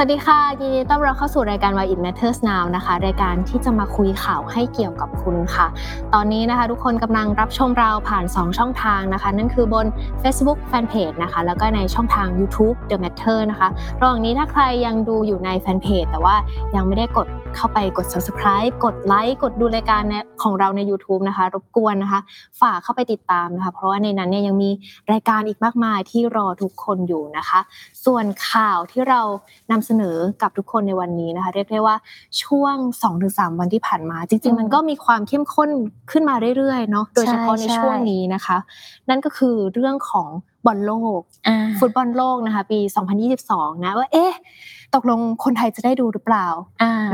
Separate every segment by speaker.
Speaker 1: สวัสดีค่ะ ยินดีต้อนรับเข้าสู่รายการ Why It Matters Now นะคะ รายการที่จะมาคุยข่าวให้เกี่ยวกับคุณค่ะ ตอนนี้นะคะทุกคนกำลังรับชมเราผ่าน 2 ช่องทางนะคะ นั่นคือบน Facebook Fanpage นะคะ แล้วก็ในช่องทาง YouTube The Matter นะคะระหว่างนี้ถ้าใครยังดูอยู่ในแฟนเพจแต่ว่ายังไม่ได้กดเข้าไปกด subscribe กดไลค์กดดูรายการของเราใน YouTube นะคะ รบกวนนะคะ ฝากเข้าไปติดตามนะคะ เพราะว่าในนั้นเนี่ยยังมีรายการอีกมากมายที่รอทุกคนอยู่นะคะ ส่วนข่าวที่เรานำเสนอกับทุกคนในวันนี้นะคะ เรียกได้ว่าช่วง 2-3 วันที่ผ่านมา จริง ๆ มันก็มีความเข้มข้นขึ้นมาเรื่อยๆเนาะโดยเฉพาะในช่วงนี้นะคะ นั่นก็คือเรื่องของบอลโลกฟุตบอลโลกนะคะ ปี 2022 นะว่าเอ๊ะ ตกลงคนไทยจะได้ดูหรือเปล่า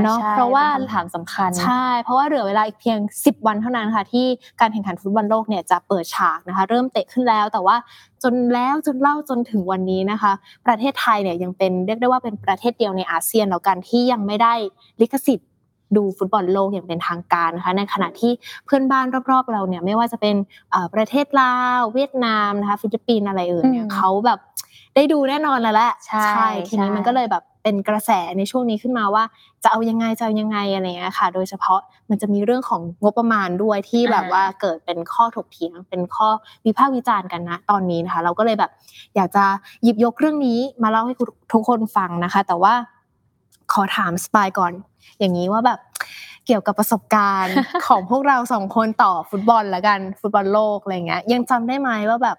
Speaker 2: เนาะเพราะว่าคำถามสำคัญ
Speaker 1: ใช่ เพราะว่าเหลือเวลาอีกเพียง 10 วันเท่านั้นค่ะ ที่การแข่งขันฟุตบอลโลกเนี่ยจะเปิดฉากนะคะ เริ่มเตะขึ้นแล้วแต่ว่าจนแล้วจนเล่าจนถึงวันนี้นะคะ ประเทศไทยเนี่ยยังเป็นเรียกได้ว่าเป็นประเทศเดียวในอาเซียนแล้วกันที่ยังไม่ได้ลิขสิทธิ์ ดูฟุตบอลโลกอย่างเป็นทางการนะคะในขณะที่เพื่อนบ้านรอบๆ เราเนี่ยไม่ว่าจะเป็นประเทศลาวเวียดนามนะคะฟิลิปปินส์อะไรอื่นเนี่ยเขาแบบได้ดูแน่นอนแล้วแหละใช่ทีนี้มันก็เลยแบบเป็นกระแสในช่วงนี้ขึ้นมาว่า จะเอายังไงจะเอายังไงอะไรเงี้ยค่ะ โดยเฉพาะมันจะมีเรื่องของงบประมาณด้วยที่แบบว่าเกิดเป็นข้อถกเถียงเป็นข้อวิพากษ์วิจารณ์กันนะตอนนี้นะคะ เราก็เลยแบบ อยากจะหยิบยกเรื่องนี้มาเล่าให้ทุกคนฟังนะคะ แต่ว่าขอถามสปายก่อน อย่างนี้ว่าแบบเกี่ยวกับประสบการณ์ของพวกเราสองคนต่อฟุตบอลละกันฟุตบอลโลกอะไรเงี้ย ยังจำได้ไหมว่าแบบ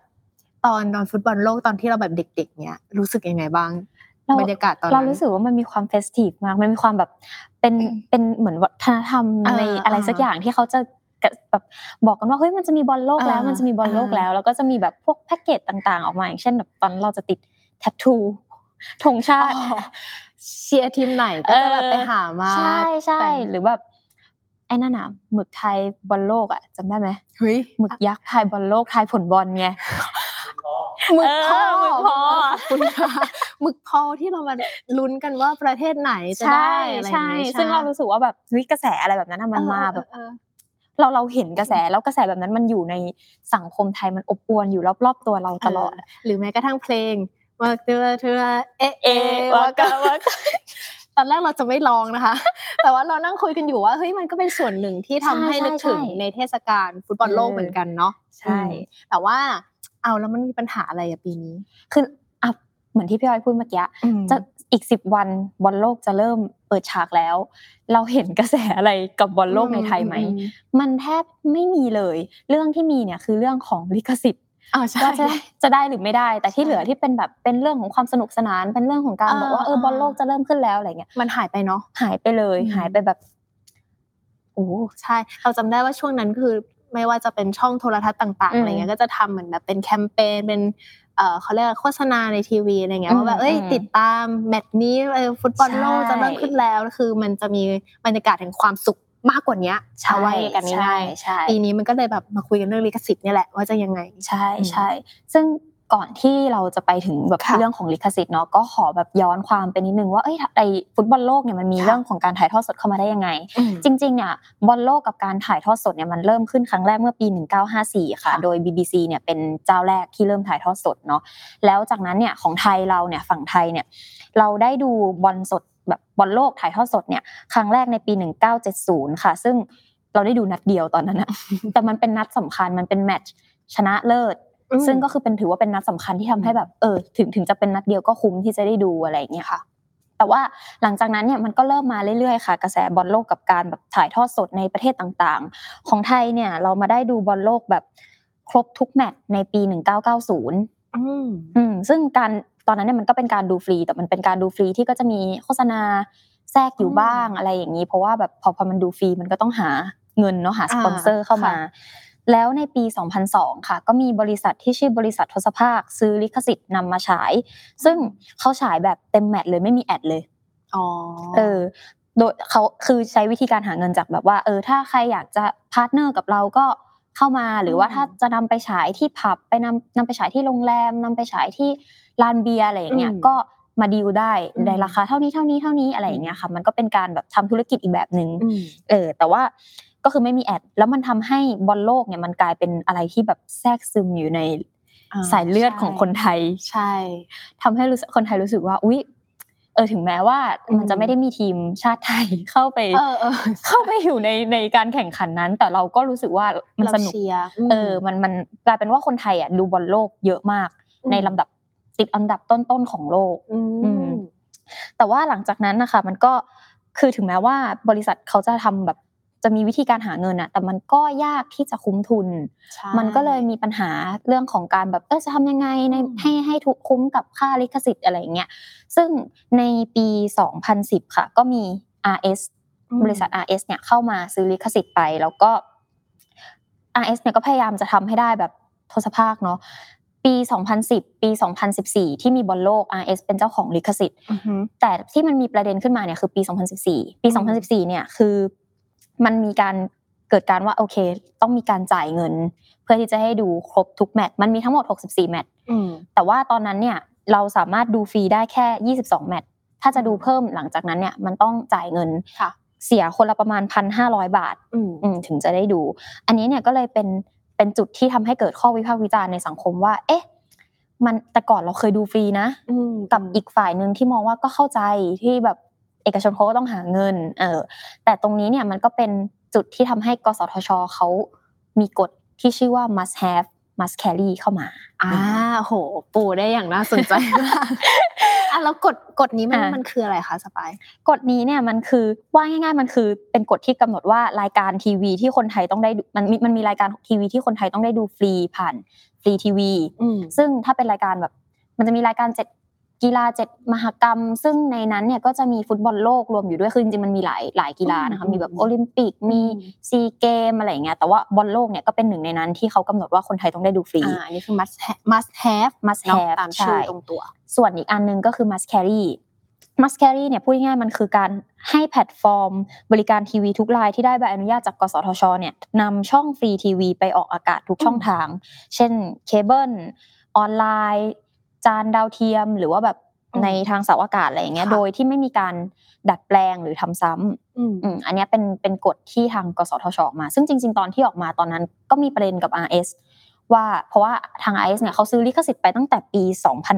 Speaker 1: ตอนตอนฟุตบอลโลกตอนที่เราแบบเด็ก ๆ เนี้ยรู้สึกยังไงบ้างบรรยากาศตอนนั้น
Speaker 2: เรารู้สึกว่ามันมีความ festive มากมันมีความแบบเป็นเป็นเหมือนวัฒนธรรมในอะไรสักอย่างที่เขาจะแบบบอกกันว่าเฮ้ยมันจะมีบอลโลกแล้ว มันจะมีบอลโลกแล้ว แล้วก็จะมีแบบพวกแพ็กเกจต่าง ๆ ออกมาอย่างเช่นแบบตอนเราจะติดแทททูธงชาติ
Speaker 1: เชียร์ทีมไหนก็จะแบบไปหามา
Speaker 2: ใช่ใช่หรือแบบไอ้นั่นน่ะหมึกไทยบอลโลกอะจำได้ไหม
Speaker 1: เฮ้ย
Speaker 2: หมึกยักษ์ไทยบอลโลกไทยผลบอลไง
Speaker 1: หมึกพอหมึกพอคุณค่ะหมึกพอที่เรามาลุ้นกันว่าประเทศไหนจะได้อะไรใช่
Speaker 2: ซึ่งเรารู้สึกว่าแบบวิกระแสอะไรแบบนั้นมันมาแบบเราเราเห็นกระแสแล้วกระแสแบบนั้นมันอยู่ในสังคมไทยมันอบอวลอยู่รอบๆตัวเราตลอด
Speaker 1: หรือแม้กระทั่งเพลง ว่าเธอเธอเอะเอะว่ากะว่ากตอนแรกเราจะไม่ลองนะคะ แต่ว่าเรานั่งคุยกันอยู่ว่าเฮ้ยมันก็เป็นส่วนหนึ่งที่ทำให้นึกถึงในเทศกาลฟุตบอลโลกเหมือนกันเนาะ
Speaker 2: ใช่
Speaker 1: แต่ว่าเอาแล้วมันมีปัญหาอะไรอะปีนี้
Speaker 2: คืออะเหมือนที่พี่อ้อยพูดเมื่อกี้จะอีกสิบวันบอลโลกจะเริ่มเปิดฉากแล้ว เราเห็นกระแสอะไรกับบอลโลกในไทยไหม มันแทบไม่มีเลย เรื่องที่มีเนี่ยคือเรื่องของลิขสิทธิ์
Speaker 1: ก็
Speaker 2: จะจะได้หรือไม่ได้ แต่ที่เหลือที่เป็นแบบเป็นเรื่องของความสนุกสนานเป็นเรื่องของการบอกว่าเออบอลโลกจะเริ่มขึ้นแล้วอะไรเงี้ย
Speaker 1: มันหายไปเนาะ
Speaker 2: หายไปเลย หายไปแบบ
Speaker 1: โอ้ใช่ เราจำได้ว่าช่วงนั้นคือไม่ว่าจะเป็นช่องโทรทัศน์ต่างๆอะไรเงี้ยก็จะทำเหมือนแบบเป็นแคมเปญเป็นเอ่อเขาเรียกโฆษณาในทีวีอะไรเงี้ยว่าแบบเอ้ยติดตามแมตช์นี้ฟุตบอลโลกจะเริ่มขึ้นแล้วคือมันจะมีบรรยากาศแห่งความสุข มากกว่านี้เอาไว้กันง่ายๆปีนี้มันก็เลยแบบมาคุยกันเรื่องลิขสิทธิ์นี่แหละว่าจะยังไง
Speaker 2: ใช่ใช่ซึ่งก่อนที่เราจะไปถึงแบบเรื่องของลิขสิทธิ์เนาะก็ขอแบบย้อนความไปนิดนึงว่าเอ้ยไอฟุตบอลโลกเนี่ยมันมีเรื่องของการถ่ายทอดสดเข้ามาได้ยังไง จริงๆเนี่ยบอลโลกกับการถ่ายทอดสดเนี่ยมันเริ่มขึ้นครั้งแรกเมื่อปี 1954 ค่ะ โดย BBC เนี่ยเป็นเจ้าแรกที่เริ่มถ่ายทอดสดเนาะแล้วจากนั้นเนี่ยของไทยเราเนี่ยฝั่งไทยเนี่ยเราได้ดูบอลสด แบบบอลโลกถ่ายทอดสดเนี่ยครั้งแรกในปี 1970 ค่ะ ซึ่งเราได้ดูนัดเดียวตอนนั้นนะแต่มันเป็นนัดสำคัญมันเป็นแมตช์ชนะเลิศซึ่งก็คือเป็นถือว่าเป็นนัดสำคัญที่ทำให้แบบเออถึงถึงจะเป็นนัดเดียวก็คุ้มที่จะได้ดูอะไรอย่างเงี้ยค่ะ แต่ว่าหลังจากนั้นเนี่ยมันก็เริ่มมาเรื่อยๆค่ะ กระแสบอลโลกกับการแบบถ่ายทอดสดในประเทศต่างๆ ของไทยเนี่ยเรามาได้ดูบอลโลกแบบครบทุกแมตช์ในปี 1990 อืมซึ่งการตอนนั้นเนี่ยมันก็เป็นการดูฟรี แต่มันเป็นการดูฟรีที่ก็จะมีโฆษณาแทรกอยู่บ้างอะไรอย่างนี้ เพราะว่าแบบพอพอมันดูฟรีมันก็ต้องหาเงินเนาะหาสปอนเซอร์เข้ามา แล้วในปี 2002 ค่ะ ก็มีบริษัทที่ชื่อบริษัททศภาค ซื้อลิขสิทธิ์นำมาฉาย ซึ่งเขาฉายแบบเต็ม match เลยไม่มี ad เลย
Speaker 1: อ๋อ
Speaker 2: เออโดยเขาคือใช้วิธีการหาเงินจากแบบว่า เออถ้าใครอยากจะพาร์ทเนอร์กับเราก็ เข้ามาหรือว่าถ้าจะนำไปฉายที่ผับไปนำนำไปฉายที่โรงแรมนำไปฉายที่ลานเบียร์อะไรอย่างเงี้ยก็มาดีลได้
Speaker 1: อืม
Speaker 2: ในราคาเท่านี้เท่านี้เท่านี้อะไรอย่างเงี้ยค่ะ มันก็เป็นการแบบทำธุรกิจอีกแบบหนึ่ง
Speaker 1: อืม
Speaker 2: เออแต่ว่าก็คือไม่มี ad แล้วมันทำให้บอลโลกเนี่ยมันกลายเป็นอะไรที่แบบแทรกซึมอยู่ใน
Speaker 1: อ่า
Speaker 2: สายเลือดของคนไทย
Speaker 1: ใช่
Speaker 2: ทำให้รู้สึกคนไทยรู้สึกว่าอุ๊ย เออถึงแม้ว่า
Speaker 1: อืม
Speaker 2: มันจะไม่ได้มีทีมชาติไทยเข้าไป
Speaker 1: เออเออ
Speaker 2: เข้าไปอยู่ในในการแข่งขันนั้น แต่เราก็รู้สึกว่ามัน
Speaker 1: เรา
Speaker 2: สนุก
Speaker 1: เชียร์
Speaker 2: เออมันมันกลายเป็นว่าคนไทยอะดูบอลโลกเยอะมาก ในลำดับติดอันดับต้นๆของโลก
Speaker 1: อื
Speaker 2: อื
Speaker 1: ม
Speaker 2: มแต่ว่าหลังจากนั้นนะคะ มันก็คือถึงแม้ว่าบริษัทเขาจะทำแบบ จะมีวิธีการหาเงินอะแต่มันก็ยากที่จะคุ้มทุน
Speaker 1: ใช่
Speaker 2: มันก็เลยมีปัญหาเรื่องของการแบบเออจะทำยังไงใน
Speaker 1: อืม
Speaker 2: ให้ให้ทุกคุ้มกับค่าลิขสิทธิ์อะไรอย่างเงี้ยซึ่งในปี 2010 ค่ะ ก็มี RS
Speaker 1: อืม
Speaker 2: บริษัท RS เนี่ยเข้ามาซื้อลิขสิทธิ์ไป แล้วก็ RS เนี่ยก็พยายามจะทำให้ได้แบบทศภาคเนาะปี 2010 ปี 2014 ที่มีบอลโลก RS เป็นเจ้าของลิขสิทธิ์
Speaker 1: อือฮึ
Speaker 2: แต่ที่มันมีประเด็นขึ้นมาเนี่ยคือปี 2014 ปี
Speaker 1: อืม
Speaker 2: 2014 เนี่ยคือ มันมีการเกิดการว่าโอเค ต้องมีการจ่ายเงิน เพื่อที่จะให้ดูครบทุกแมตช์มันมีทั้งหมด 64 แมตช์
Speaker 1: อืม
Speaker 2: แต่ว่าตอนนั้นเนี่ยเราสามารถดูฟรีได้แค่ 22 แมตช์ถ้าจะดูเพิ่มหลังจากนั้นเนี่ยมันต้องจ่ายเงิน
Speaker 1: ค่ะ
Speaker 2: เสียคนละประมาณ 1,500 บาท
Speaker 1: อืม
Speaker 2: อืมถึงจะได้ดู อันนี้เนี่ยก็เลยเป็นเป็นจุดที่ทำให้เกิดข้อวิพากษ์วิจารณ์ในสังคมว่า เอ๊ะ มันแต่ก่อนเราเคยดูฟรีนะ
Speaker 1: อืม
Speaker 2: กับอีกฝ่ายหนึ่งที่มองว่าก็เข้าใจที่แบบ เอกชนเขาก็ต้องหาเงิน เออ แต่ตรงนี้เนี่ยมันก็เป็นจุดที่ทำให้กสทชเขามีกฎที่ชื่อว่า must have must carry เข้ามา
Speaker 1: อ่าโห ปูได้อย่างน่าสนใจมากอะแล้วกฎกฎนี้มัน
Speaker 2: อะ
Speaker 1: มันคืออะไรคะสปาย
Speaker 2: กฎนี้เนี่ยมันคือว่าง่ายๆมันคือเป็นกฎที่กำหนดว่ารายการทีวีที่คนไทยต้องได้ดูมันมีมันมีรายการทีวีที่คนไทยต้องได้ดูฟรีผ่านฟรีทีวี
Speaker 1: อืม
Speaker 2: ซึ่งถ้าเป็นรายการแบบ มันจะมีรายการเจ็ด กีฬาเจ็ดมหกรรม ซึ่งในนั้นเนี่ยก็จะมีฟุตบอลโลกรวมอยู่ด้วยคือจริงๆมันมีหลายหลายกีฬานะคะ
Speaker 1: อืม
Speaker 2: มีแบบโอลิมปิกมี
Speaker 1: อืม
Speaker 2: ซีเกมอะไรอย่างเงี้ยแต่ว่าบอลโลกเนี่ยก็เป็นหนึ่งในนั้นที่เขากำหนดว่าคนไทยต้องได้ดูฟรี
Speaker 1: อ่าอันนี้คือ must have must have
Speaker 2: must
Speaker 1: เนาะ
Speaker 2: have
Speaker 1: ตามชื่อ
Speaker 2: ใช่
Speaker 1: ตรงตัว
Speaker 2: ส่วนอีกอันหนึงก็คือ must carry must carry เนี่ยพูดง่ายๆมันคือการให้แพลตฟอร์ม บริการทีวีทุกรายที่ได้ใบอนุญาตจากกสทชเนี่ยนำช่องฟรีทีวีไปออกอากาศทุกช่องทาง เช่นเคเบิลออนไลน์ จานดาวเทียมหรือว่าแบบ
Speaker 1: อืม
Speaker 2: ในทางเสาอากาศอะไรอย่างเงี้ย
Speaker 1: ค่ะ
Speaker 2: โดยที่ไม่มีการดัดแปลงหรือทำซ้ำ
Speaker 1: อืม
Speaker 2: อืมอันเนี้ยเป็นเป็นกฎที่ทางกสทชออกมา ซึ่งจริง ๆ ตอนที่ออกมาตอนนั้นก็มีประเด็นกับ RS ว่าเพราะว่าทาง RS เนี่ยเขาซื้อลิขสิทธิ์ไปตั้งแต่ปี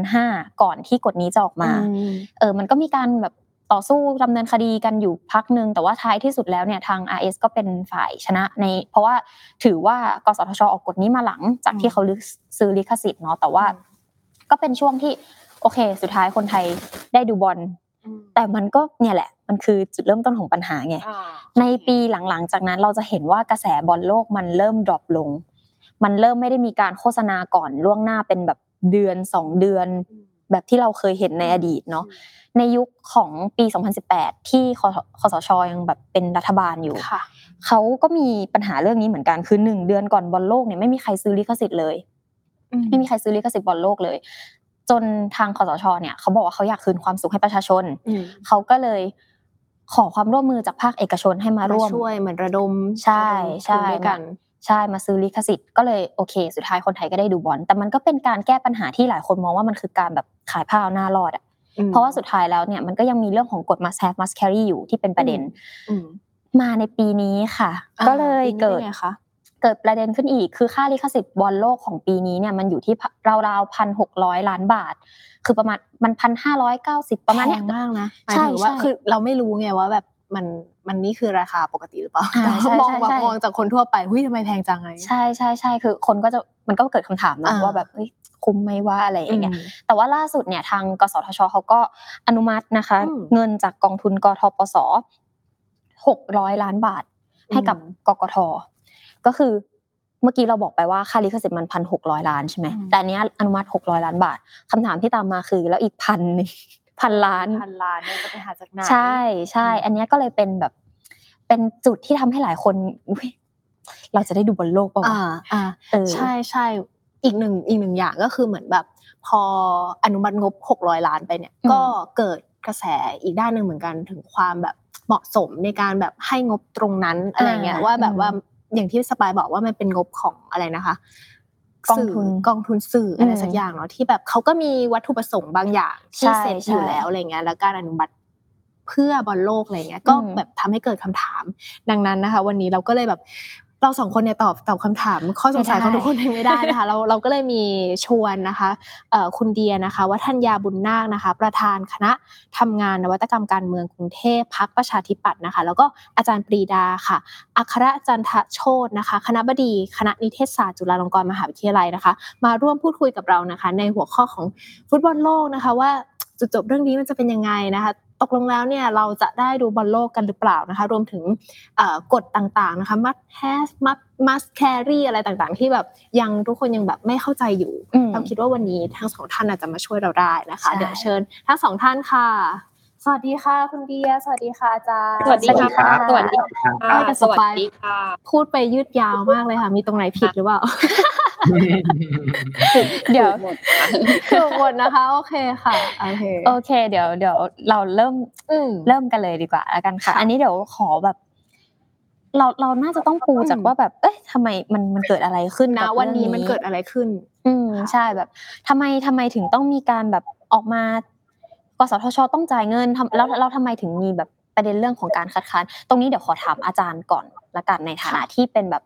Speaker 2: 2005 ก่อนที่กฎนี้จะออกมา
Speaker 1: อืม
Speaker 2: เออมันก็มีการแบบต่อสู้ดำเนินคดีกันอยู่พักหนึ่งแต่ว่าท้ายที่สุดแล้วเนี่ยทาง RS ก็เป็นฝ่ายชนะใน เพราะว่าถือว่ากสทชออกกฎนี้มาหลังจากที่เขาซื้อลิขสิทธิ์เนาะแต่ว่า ก็เป็นช่วงที่โอเค สุดท้ายคนไทยได้ดูบอลแต่มันก็เนี่ยแหละ มันคือจุดเริ่มต้นของปัญหาไง
Speaker 1: อ่า
Speaker 2: ในปีหลังๆจากนั้นเราจะเห็นว่ากระแสบอลโลกมันเริ่ม drop ลง มันเริ่มไม่ได้มีการโฆษณาก่อนล่วงหน้าเป็นแบบเดือนสองเดือน แบบที่เราเคยเห็นในอดีตเนาะในยุคของปี 2018 ที่คคสชยังแบบเป็นรัฐบาลอยู่
Speaker 1: ค่ะ
Speaker 2: เขาก็มีปัญหาเรื่องนี้เหมือนกันคือหนึ่งเดือนก่อนบอลโลกเนี่ยไม่มีใครซื้อลิขสิทธิ์เลย ไม่มีใครซื้อลิขสิทธิ์บอลโลกเลย จนทางคสชเนี่ยเขาบอกว่าเขาอยากคืนความสุขให้ประชาชน
Speaker 1: อืม
Speaker 2: เขาก็เลยขอความร่วมมือจากภาคเอกชนให้มา
Speaker 1: มา
Speaker 2: ร่วม
Speaker 1: ช่วยเหมือนระดม
Speaker 2: ใช่
Speaker 1: ระดม
Speaker 2: ใช่
Speaker 1: ทุนด้วยกัน
Speaker 2: ใช่มาซื้อลิขสิทธิ์ก็เลยโอเค สุดท้ายคนไทยก็ได้ดูบอลแต่มันก็เป็นการแก้ปัญหาที่หลายคนมองว่ามันคือการแบบขายผ้าเอาหน้ารอดอะ
Speaker 1: อืม
Speaker 2: เพราะว่าสุดท้ายแล้วเนี่ยมันก็ยังมีเรื่องของกฎ must have must carry อยู่ที่เป็นประเด็น
Speaker 1: อืม
Speaker 2: มาในปีนี้ค่ะ
Speaker 1: อ่า
Speaker 2: ก็เลย
Speaker 1: ปีนี้
Speaker 2: เกิด
Speaker 1: ป็นไงคะ
Speaker 2: เกิดประเด็นขึ้นอีก คือค่าลิขสิทธิ์บอลโลกของปีนี้เนี่ยมันอยู่ที่ราวๆพันหกร้อยล้านบาท คือประมาณมันพันห้าร้อยเก้าสิบประมาณเนี้ย
Speaker 1: แพงมากนะหมาย
Speaker 2: ใช่
Speaker 1: ถึงว่า
Speaker 2: ใช่
Speaker 1: คือเราไม่รู้ไงว่าแบบมันมันนี่คือราคาปกติหรือเปล่า
Speaker 2: อ่า
Speaker 1: แต่
Speaker 2: ใช่
Speaker 1: ว่ามอง
Speaker 2: ใช่
Speaker 1: แบบ
Speaker 2: ใช่
Speaker 1: มองจากคนทั่วไปหุ้ยทำไมแพงจังไง
Speaker 2: ใช่ใช่ใช่คือคนก็จะมันก็เกิดคำถามเนอะ
Speaker 1: อ่า
Speaker 2: ว่าแบบเอ้ยคุ้มไหมว่าอะไรอย่างเงี้ย
Speaker 1: อืม
Speaker 2: แต่ว่าล่าสุดเนี่ยทางกสทชเขาก็อนุมัตินะคะ
Speaker 1: อืม
Speaker 2: เงินจากกองทุนกทปสหกร้อยล้านบาทให้กับ
Speaker 1: อืม
Speaker 2: กกท ก็คือเมื่อกี้เราบอกไปว่าค่าลิขสิทธิ์มันพันหกร้อยล้านใช่ไหม
Speaker 1: อืม
Speaker 2: แต่อันเนี้ยอนุมัติหกร้อยล้านบาทคำถามที่ตามมาคือแล้วอีกพันหนึ่งพันล้าน
Speaker 1: พันล้านเนี่ยจะไปหาจากไหน
Speaker 2: ใช่ใช่
Speaker 1: อืม
Speaker 2: อันเนี้ยก็เลยเป็นแบบ เป็นจุดที่ทำให้หลายคนอุ๊ยเราจะได้ดูบอลโลกเปล่าวะ
Speaker 1: อ่าอ่า
Speaker 2: เออ
Speaker 1: ใช่ใช่อีกหนึ่งอีกหนึ่งอย่างก็คือเหมือนแบบ พออนุมัติงบหกร้อยล้านไปเนี่ย
Speaker 2: อืม
Speaker 1: ก็เกิดกระแสอีกด้านหนึ่งเหมือนกันถึงความแบบเหมาะสมในการแบบให้งบตรงนั้นอะไรเงี้ยว่าแบบว่า อย่างที่สปายบอกว่ามันเป็นงบของอะไรนะคะกองทุนกองทุนสื่ออะไรสักอย่างเนาะที่แบบเขาก็มีวัตถุประสงค์บางอย่างที่เซ็ตอยู่แล้วอะไรเงี้ยแล้วการอนุมัติเพื่อบอลโลกอะไรเงี้ยก็แบบทำให้เกิดคำถาม ดังนั้นนะคะ วันนี้เราก็เลยแบบ เราสองคนเนี่ยตอบตอบคำถามข้อสงสัยของทุกคนไม่ได้นะคะเราเราก็เลยมีชวนนะคะคุณเดียนะคะวัฒนยาบุญนาคนะคะ ประธานคณะทำงานนวัตกรรมการเมืองกรุงเทพพักประชาธิปัตย์นะคะ แล้วก็อาจารย์ปรีดาค่ะอัครจันทโชตนะคะ คณะบดีคณะนิเทศศาสตร์จุฬาลงกรณ์มหาวิทยาลัยนะคะ มาร่วมพูดคุยกับเรานะคะ ในหัวข้อของฟุตบอลโลกนะคะว่าจุดจบเรื่องนี้มันจะเป็นยังไงนะคะ ตกลงแล้วเนี่ยเราจะได้ดูบอลโลกกันหรือเปล่านะคะ รวมถึงกฎต่างๆนะคะ must have must must carry อะไรต่างๆ ที่แบบยังทุกคนยังแบบไม่เข้าใจอยู่เราคิดว่าวันนี้ทั้งสองท่านอาจจะมาช่วยเราได้นะคะ เดี๋ยวเชิญทั้งสองท่านค่ะสวัสดีค่ะ คุณเดียสวัสดีค่ะอาจารย์
Speaker 3: สวัสดีค่ะสวัสดีค่ะ
Speaker 1: สวัสดีค่ะ พูดไปยืดยาวมากเลยค่ะ มีตรงไหนผิดหรือเปล่า เดี๋ยวถูกหมดนะคะ โอเคค่ะโอเค
Speaker 2: โอเค เดี๋ยวเดี๋ยวเราเริ่มเริ่มกันเลยดีกว่าแล้วกันค่ะ อันนี้เดี๋ยวขอแบบ เราเราน่าจะต้องปูจากว่าแบบ เอ๊ะทำไมมันมันเกิดอะไรขึ้น
Speaker 1: นะวันนี้มันเกิดอะไรขึ้น
Speaker 2: อืมใช่แบบทำไมทำไมถึงต้องมีการแบบออกมากสทชต้องจ่ายเงินทำแล้วเราทำไมถึงมีแบบประเด็นเรื่องของการคัดค้านตรงนี้เดี๋ยวขอถามอาจารย์ก่อนละกันในฐานะที่เป็นแบบ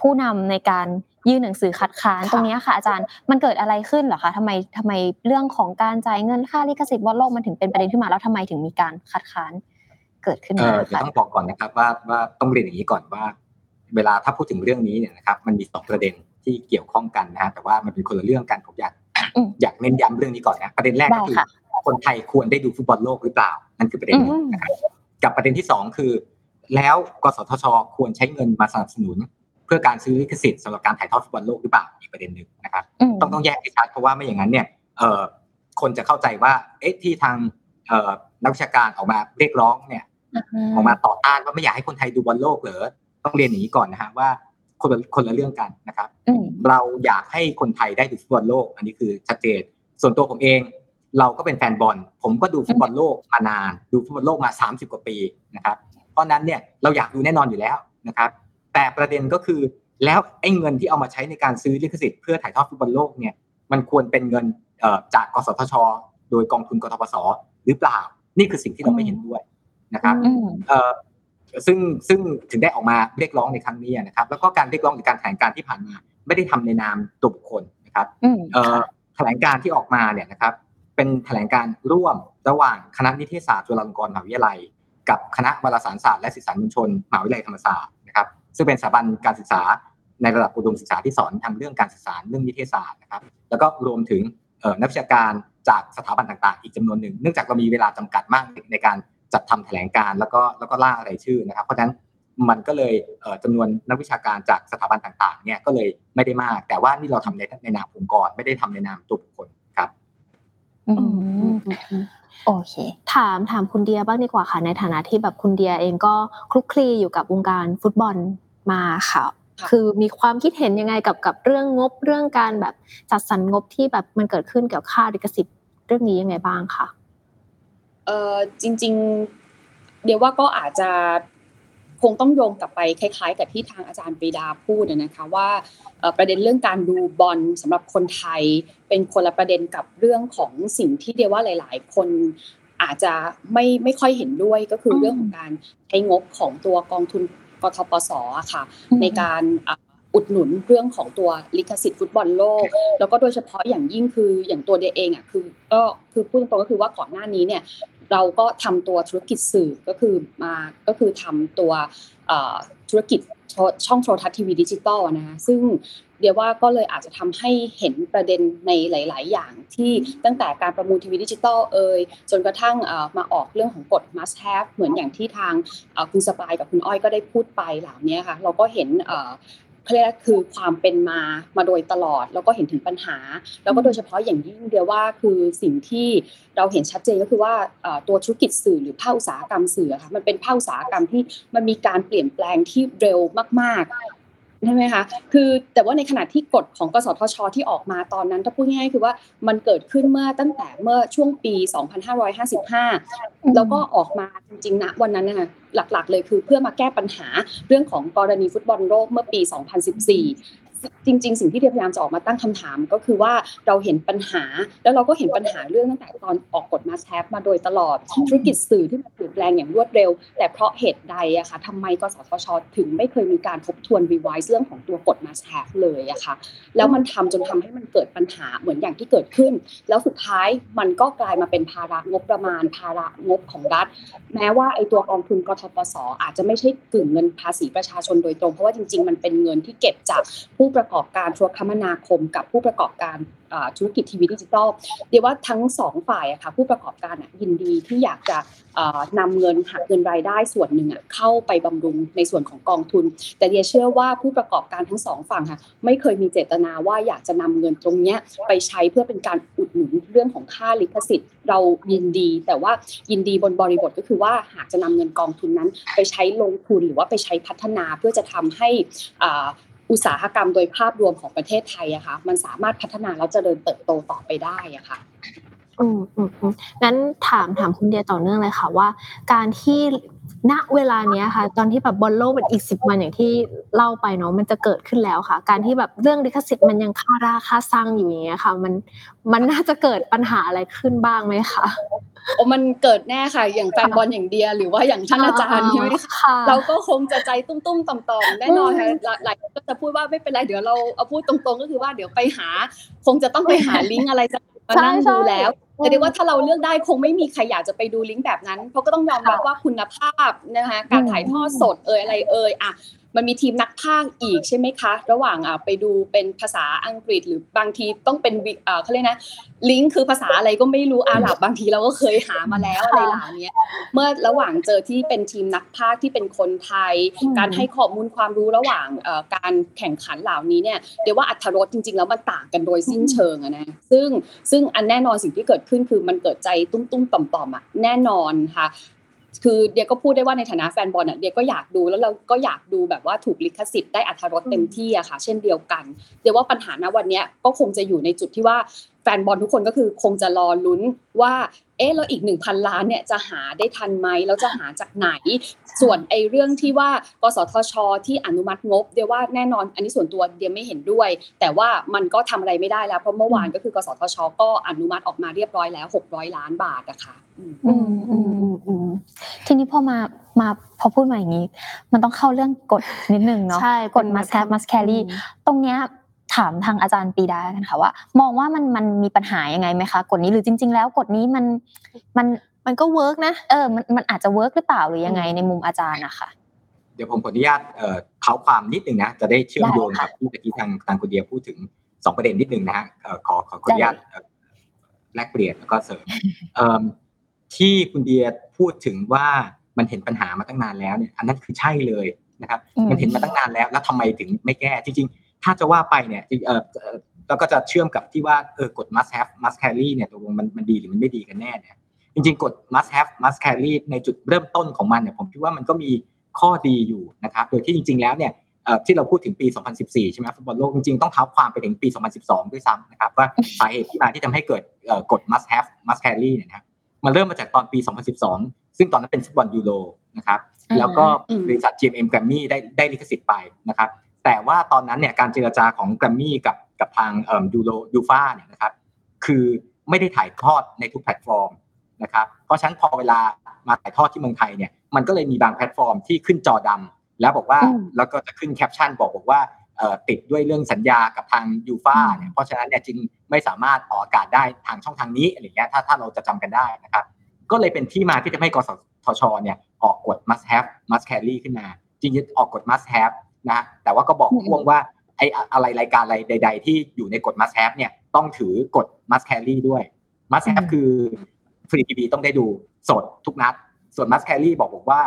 Speaker 2: ผู้นำในการ ยื่นหนังสือคัดค้านตรงนี้ค่ะอาจารย์มันเกิดอะไรขึ้นเหรอคะทำไมทำไมเรื่องของการจ่ายเงินค่าลิขสิทธิ์บอลโลกมันถึงเป็นประเด็นขึ้นมาแล้วทำไมถึงมีการคัดค้านเกิดขึ้นมา
Speaker 3: ค่ะต้องบอกก่อนนะครับว่าว่าต้องเรียนอย่างนี้ก่อนว่า เวลาถ้าพูดถึงเรื่องนี้เนี่ยนะครับมันมีสองประเด็นที่เกี่ยวข้องกันนะฮะแต่ว่ามันเป็นคนละเรื่องกันผมอยากอยากเน้นย้ำเรื่องนี้ก่อนนะประเด็นแรกก็คือคนไทยควรได้ดูฟุตบอลโลกหรือเปล่านั่นคือประเด็นนะครับกับประเด็นที่สองคือ แล้วกสทช ควรใช้เงินมาสนับสนุน เพื่อการซื้อลิขสิทธิ์สำหรับการถ่ายทอดฟุตบอลโลกหรือเปล่าอีกประเด็นหนึ่งนะครับ ต้องต้องแยกให้ชัดเพราะว่าไม่อย่างนั้นเนี่ยคนจะเข้าใจว่า เอ๊ะที่ทางนักวิชาการออกมาเรียกร้องเนี่ยออกมาต่อต้านว่าไม่อยากให้คนไทยดูบอลโลกเหรอต้องเรียนอย่างนี้ก่อนนะฮะว่าคนละคนละเรื่องกันนะครับ เราอยากให้คนไทยได้ดูฟุตบอลโลก อันนี้คือชัดเจน ส่วนตัวผมเอง เราก็เป็นแฟนบอล ผมก็ดูฟุตบอลโลกมานาน ดูฟุตบอลโลกมา 30 กว่าปีนะครับ เพราะนั้นเนี่ยเราอยากดูแน่นอนอยู่แล้วนะครับ แต่ประเด็นก็คือแล้วไอ้เงินที่เอามาใช้ในการซื้อลิขสิทธิ์เพื่อถ่ายทอดฟุตบอลโลกเนี่ยมันควรเป็นเงินจากกสทช โดยกองทุนกทปสหรือเปล่า นี่คือสิ่งที่เราไม่เห็นด้วยนะครับซึ่งซึ่งถึงได้ออกมาเรียกร้องในครั้งนี้นะครับ แล้วก็การเรียกร้องในการแถลงการที่ผ่านมาไม่ได้ทำในนามตัวบุคคลนะครับแถลงการที่ออกมาเนี่ยนะครับ เป็นแถลงการร่วมระหว่างคณะนิเทศศาสตร์จุฬาลงกรณ์มหาวิทยาลัย กับคณะวารสารศาสตร์และสื่อสารมวลชนมหาวิทยาลัยธรรมศาสตร์นะครับ ซึ่งเป็นสถาบันการศึกษาในระดับอุดมศึกษาที่สอนทางเรื่องการสื่อสารเรื่องนิเทศศาสตร์นะครับ แล้วก็รวมถึงนักวิชาการจากสถาบันต่างๆ อีกจำนวนหนึ่ง เนื่องจากเรามีเวลาจำกัดมากในการจัดทำแถลงการแล้วก็แล้วก็ล่ารายชื่อนะครับ เพราะฉะนั้นมันก็เลยจำนวนนักวิชาการจากสถาบันต่างๆเนี่ยก็เลยไม่ได้มาก แต่ว่านี่เราทำในในนามองค์กรไม่ได้ทำในนามตัวบุคคลครับ
Speaker 1: โอเค ถามถามคุณเดียบ้างดีกว่าค่ะ ในฐานะที่แบบคุณเดียเองก็คลุกคลีอยู่กับวงการฟุตบอลมาค่ะ คือมีความคิดเห็นยังไงกับกับเรื่องงบเรื่องการแบบจัดสรรงบที่แบบมันเกิดขึ้นเกี่ยวกับค่าลิขสิทธิ์เรื่องนี้ยังไงบ้างคะ
Speaker 4: เออจริง ๆ เดี๋ยวว่าก็อาจจะ คงต้องโยงกลับไปคล้ายๆ กับที่ทางอาจารย์ปรีดาพูดนะคะว่าประเด็นเรื่องการดูบอลสำหรับคนไทย เป็นคนละประเด็นกับเรื่องของสิ่งที่เดียว่าหลาย ๆ คนอาจจะไม่ไม่ค่อยเห็นด้วยก็คือเรื่องของการใช้งบของตัวกองทุนกทปสอค่ะ ในการอุดหนุนเรื่องของตัวลิขสิทธิ์ฟุตบอลโลก แล้วก็โดยเฉพาะอย่างยิ่งคืออย่างตัวเดียเองอะคือก็คือพูดตรงก็คือว่าก่อนหน้านี้เนี่ย เราก็ทำตัวธุรกิจสื่อก็คือมาก็คือทำตัวธุรกิจช่องโทรทัศน์ทีวีดิจิตอลนะคะซึ่งเดียวว่าก็เลยอาจจะทำให้เห็นประเด็นในหลาย ๆ อย่างที่ตั้งแต่การประมูลทีวีดิจิตอลเอ่ยจนกระทั่งมาออกเรื่องของกฎ must have เหมือนอย่างที่ทางคุณสปายกับคุณอ้อยก็ได้พูดไปเหล่านี้ค่ะเราก็เห็น เขาเรียกคือความเป็นมามาโดยตลอด แล้วก็เห็นถึงปัญหา แล้วก็โดยเฉพาะอย่างยิ่งเดียวว่าคือสิ่งที่เราเห็นชัดเจนก็คือว่าตัวธุรกิจสื่อหรือภาคอุตสาหกรรมสื่อค่ะมันเป็นภาคอุตสาหกรรมที่มันมีการเปลี่ยนแปลงที่เร็วมาก ใช่ไหมคะ คือแต่ว่าในขณะที่กฎของกสทช ที่ออกมาตอนนั้นถ้าพูดง่ายๆคือว่ามันเกิดขึ้นเมื่อตั้งแต่เมื่อช่วงปี 2555 แล้วก็ออกมาจริงๆนะวันนั้นนะคะหลักๆ เลยคือเพื่อมาแก้ปัญหาเรื่องของกรณีฟุตบอลโลกเมื่อปี 2014 จริง ๆ สิ่งที่เดียพยายามจะออกมาตั้งคำถาม ก็คือว่าเราเห็นปัญหา แล้วเราก็เห็นปัญหาเรื่องตั้งแต่ตอนออกกฎมาแทบมาโดยตลอดธุรกิจสื่อที่มันเปลี่ยนแปลงอย่างรวดเร็ว แต่เพราะเหตุใดอะคะทำไมกสทช ถึงไม่เคยมีการทบทวนรีไวซ์เรื่องของตัวกฎมาแทบเลยอะคะแล้วมันทำจนทำให้มันเกิดปัญหาเหมือนอย่างที่เกิดขึ้น แล้วสุดท้ายมันก็กลายมาเป็นภาระงบประมาณ ภาระงบของรัฐ แม้ว่าไอ้ตัวกองทุนกทปสอาจจะไม่ใช่กึ่งเงินภาษีประชาชนโดยตรงเพราะว่าจริง ๆ มันเป็นเงินที่เก็บจากผู้ประกอบการธุรคมนาคม กับผู้ประกอบการธุรกิจทีวีดิจิทัลเดี๋ยวว่าทั้งสองฝ่ายอะค่ะผู้ประกอบการยินดีที่อยากจะนำเงินหักเงินรายได้ส่วนหนึ่งอะเข้าไปบำรุงในส่วนของกองทุน แต่เดียเชื่อว่าผู้ประกอบการทั้งสองฝั่งค่ะไม่เคยมีเจตนาว่าอยากจะนำเงินตรงเนี้ยไปใช้เพื่อเป็นการอุดหนุนเรื่องของค่าลิขสิทธิ์ เรายินดี แต่ว่ายินดีบนบริบทก็คือว่าหากจะนำเงินกองทุนนั้น ไปใช้ลงทุนหรือว่าไปใช้พัฒนาเพื่อจะทำให้ อุตสาหกรรมโดยภาพรวมของประเทศไทยอะค่ะมันสามารถพัฒนาแล้วเจริญเติบโตต่อไปได้อะค่ะ
Speaker 1: อืมอืมอืมงั้นถามถามคุณเดียต่อเนื่องเลยค่ะว่า การที่ณเวลาเนี้ยค่ะ ตอนที่แบบบอลโลกมันอีกสิบวันอย่างที่เล่าไปเนาะมันจะเกิดขึ้นแล้วค่ะ การที่แบบเรื่องลิขสิทธิ์มันยังค่าราค่าสร้างอยู่อย่างเงี้ยค่ะ มันมันน่าจะเกิดปัญหาอะไรขึ้นบ้างไหมคะ
Speaker 4: โอ้มันเกิดแน่ค่ะ อย่างแฟนบอลอย่างเดีย หรือว่าอย่างท่านอาจารย์ใช่ไหมคะเราก็คงจะใจตุ้มๆต่อมๆแน่นอนค่ะหลายคนก็จะพูดว่าไม่เป็นไรเดี๋ยวเราเอาพูดตรงๆ ก็คือว่าเดี๋ยวไปหา คงจะต้องไปหาลิงก์อะไรจะมานั่งดูแล้ว แต่เดียว่าถ้าเราเลือกได้คงไม่มีใครอยากจะไปดูลิงก์แบบนั้น เพราะก็ต้องยอมรับว่าคุณภาพนะคะการถ่ายทอดสดเอ่ยอะไรเอ่ยอะ มันมีทีมนักพากย์อีกใช่ไหมคะ ระหว่างอ่าไปดูเป็นภาษาอังกฤษ หรือบางทีต้องเป็นอ่าเขาเรียกนะลิงก์คือภาษาอะไรก็ไม่รู้อาหรับบางทีเราก็เคยหามาแล้วอะไรหล่านี้เมื่อระหว่างเจอที่เป็นทีมนักพากย์ที่เป็นคนไทย การให้ข้อมูลความรู้ระหว่างการแข่งขันเหล่านี้เนี่ยเดี๋ยวว่าอัตรสจริง ๆ แล้วมันต่างกันโดยสิ้นเชิงอะนะซึ่งซึ่งอันแน่นอนสิ่งที่เกิดขึ้นคือมันเกิดใจตุ้มๆต่อมๆอะแน่นอนค่ะ คือเดียก็พูดได้ว่าในฐานะแฟนบอลอะเดียก็อยากดูแล้วเราก็อยากดูแบบว่าถูกลิขสิทธิ์ได้อัธรสเต็มที่อะค่ะ เช่นเดียวกัน เดียว่าปัญหาณวันนี้ก็คงจะอยู่ในจุดที่ว่า แฟนบอลทุกคนก็คือคงจะรอลุ้นว่าเอ๊ะแล้วอีกหนึ่งพันล้านเนี่ยจะหาได้ทันไหมแล้วจะหาจากไหน ส่วนไอ้เรื่องที่ว่ากสทช ที่อนุมัติงบ เดียว่าแน่นอน อันนี้ส่วนตัวเดียไม่เห็นด้วย แต่ว่ามันก็ทำอะไรไม่ได้แล้ว เพราะเมื่อวานก็คือกสทช ก็อนุมัติออกมาเรียบร้อยแล้ว 600 ล้านบาทนะคะ
Speaker 2: อืมอืมอืมทีนี้พอมามาพอพูดมาอย่างนี้ มันต้องเข้าเรื่องกฎนิดนึงเนาะกฎ must have must carry ตรงเนี้ย ถามทางอาจารย์ปีดากันค่ะว่า มองว่ามันมันมีปัญหายังไงไหมคะกฎนี้หรือจริง ๆ แล้วกฎนี้มันมัน
Speaker 1: มันก็ work นะ
Speaker 2: เออมันมันอาจจะ work หรือเปล่าหรือยังไงในมุมอาจารย์นะคะ
Speaker 3: เดี๋ยวผมขออนุญาตเอ่อเท้าความนิดนึงนะจะได้เชื่อมโยงกับที่ตะกี้ทางทางคุณเดียพูดถึงสองประเด็นนิดนึงนะฮะขอขอขออนุญาตแลกเปลี่ยนแล้วก็เสริมที่คุณเดียพูดถึงว่ามันเห็นปัญหามาตั้งนานแล้วเนี่ยอันนั้นคือใช่เลยนะครับ มันเห็นมาตั้งนานแล้ว แล้วทำไมถึงไม่แก้จริงๆ ถ้าจะว่าไปเนี่ยเออแล้วก็จะเชื่อมกับที่ว่าเออกฎ must have must carry เนี่ยตกลงมันมันดีหรือมันไม่ดีกันแน่เนี่ยจริงๆกฎ must have must carry ในจุดเริ่มต้นของมันเนี่ยผมคิดว่ามันก็มีข้อดีอยู่นะครับโดยที่จริง ๆ แล้วเนี่ยที่เราพูดถึงปี 2014 ใช่ไหมฟุตบอลโลกจริงๆ ต้องเท้าความไปถึงปี 2012 ด้วยซ้ำนะครับว่าสาเหตุที่มาที่ทำให้เกิดกฎ must have must carry เนี่ยนะครับมันเริ่มมาจากตอนปี 2012 ซึ่งตอนนั้นเป็นฟุตบอลยูโรนะครับแล้วก็บริษัท GMM Grammy ได้ได้ลิขสิทธิ์ไปนะครับ แต่ว่าตอนนั้นเนี่ยการเจรจาของ Grammy กับกับทางยูโรยูฟาเนี่ยนะครับคือไม่ได้ถ่ายทอดในทุกแพลตฟอร์มนะครับเพราะฉะนั้นพอเวลามาถ่ายทอดที่เมืองไทยเนี่ยมันก็เลยมีบางแพลตฟอร์มที่ขึ้นจอดำแล้วบอกว่าแล้วก็จะขึ้นแคปชั่นบอกบอกว่าติดด้วยเรื่องสัญญากับทางยูฟาเนี่ยเพราะฉะนั้นเนี่ยจึงไม่สามารถออกอากาศได้ทางช่องทางนี้อะไรเงี้ยถ้าถ้าเราจะจำกันได้นะครับก็เลยเป็นที่มาที่จะให้กสทชเนี่ยออกกฎ must have must carry ขึ้นมา จริงๆออกกฎ must have นะแต่ว่าก็บอกพ่วงว่าไอ้อะไรรายการอะไรใด ๆ ที่อยู่ในกฎ must have เนี่ยต้องถือกฎ must carry ด้วย must have คือฟรีทีวีต้องได้ดูสดทุกนัด ส่วน must carry บอกบอกว่า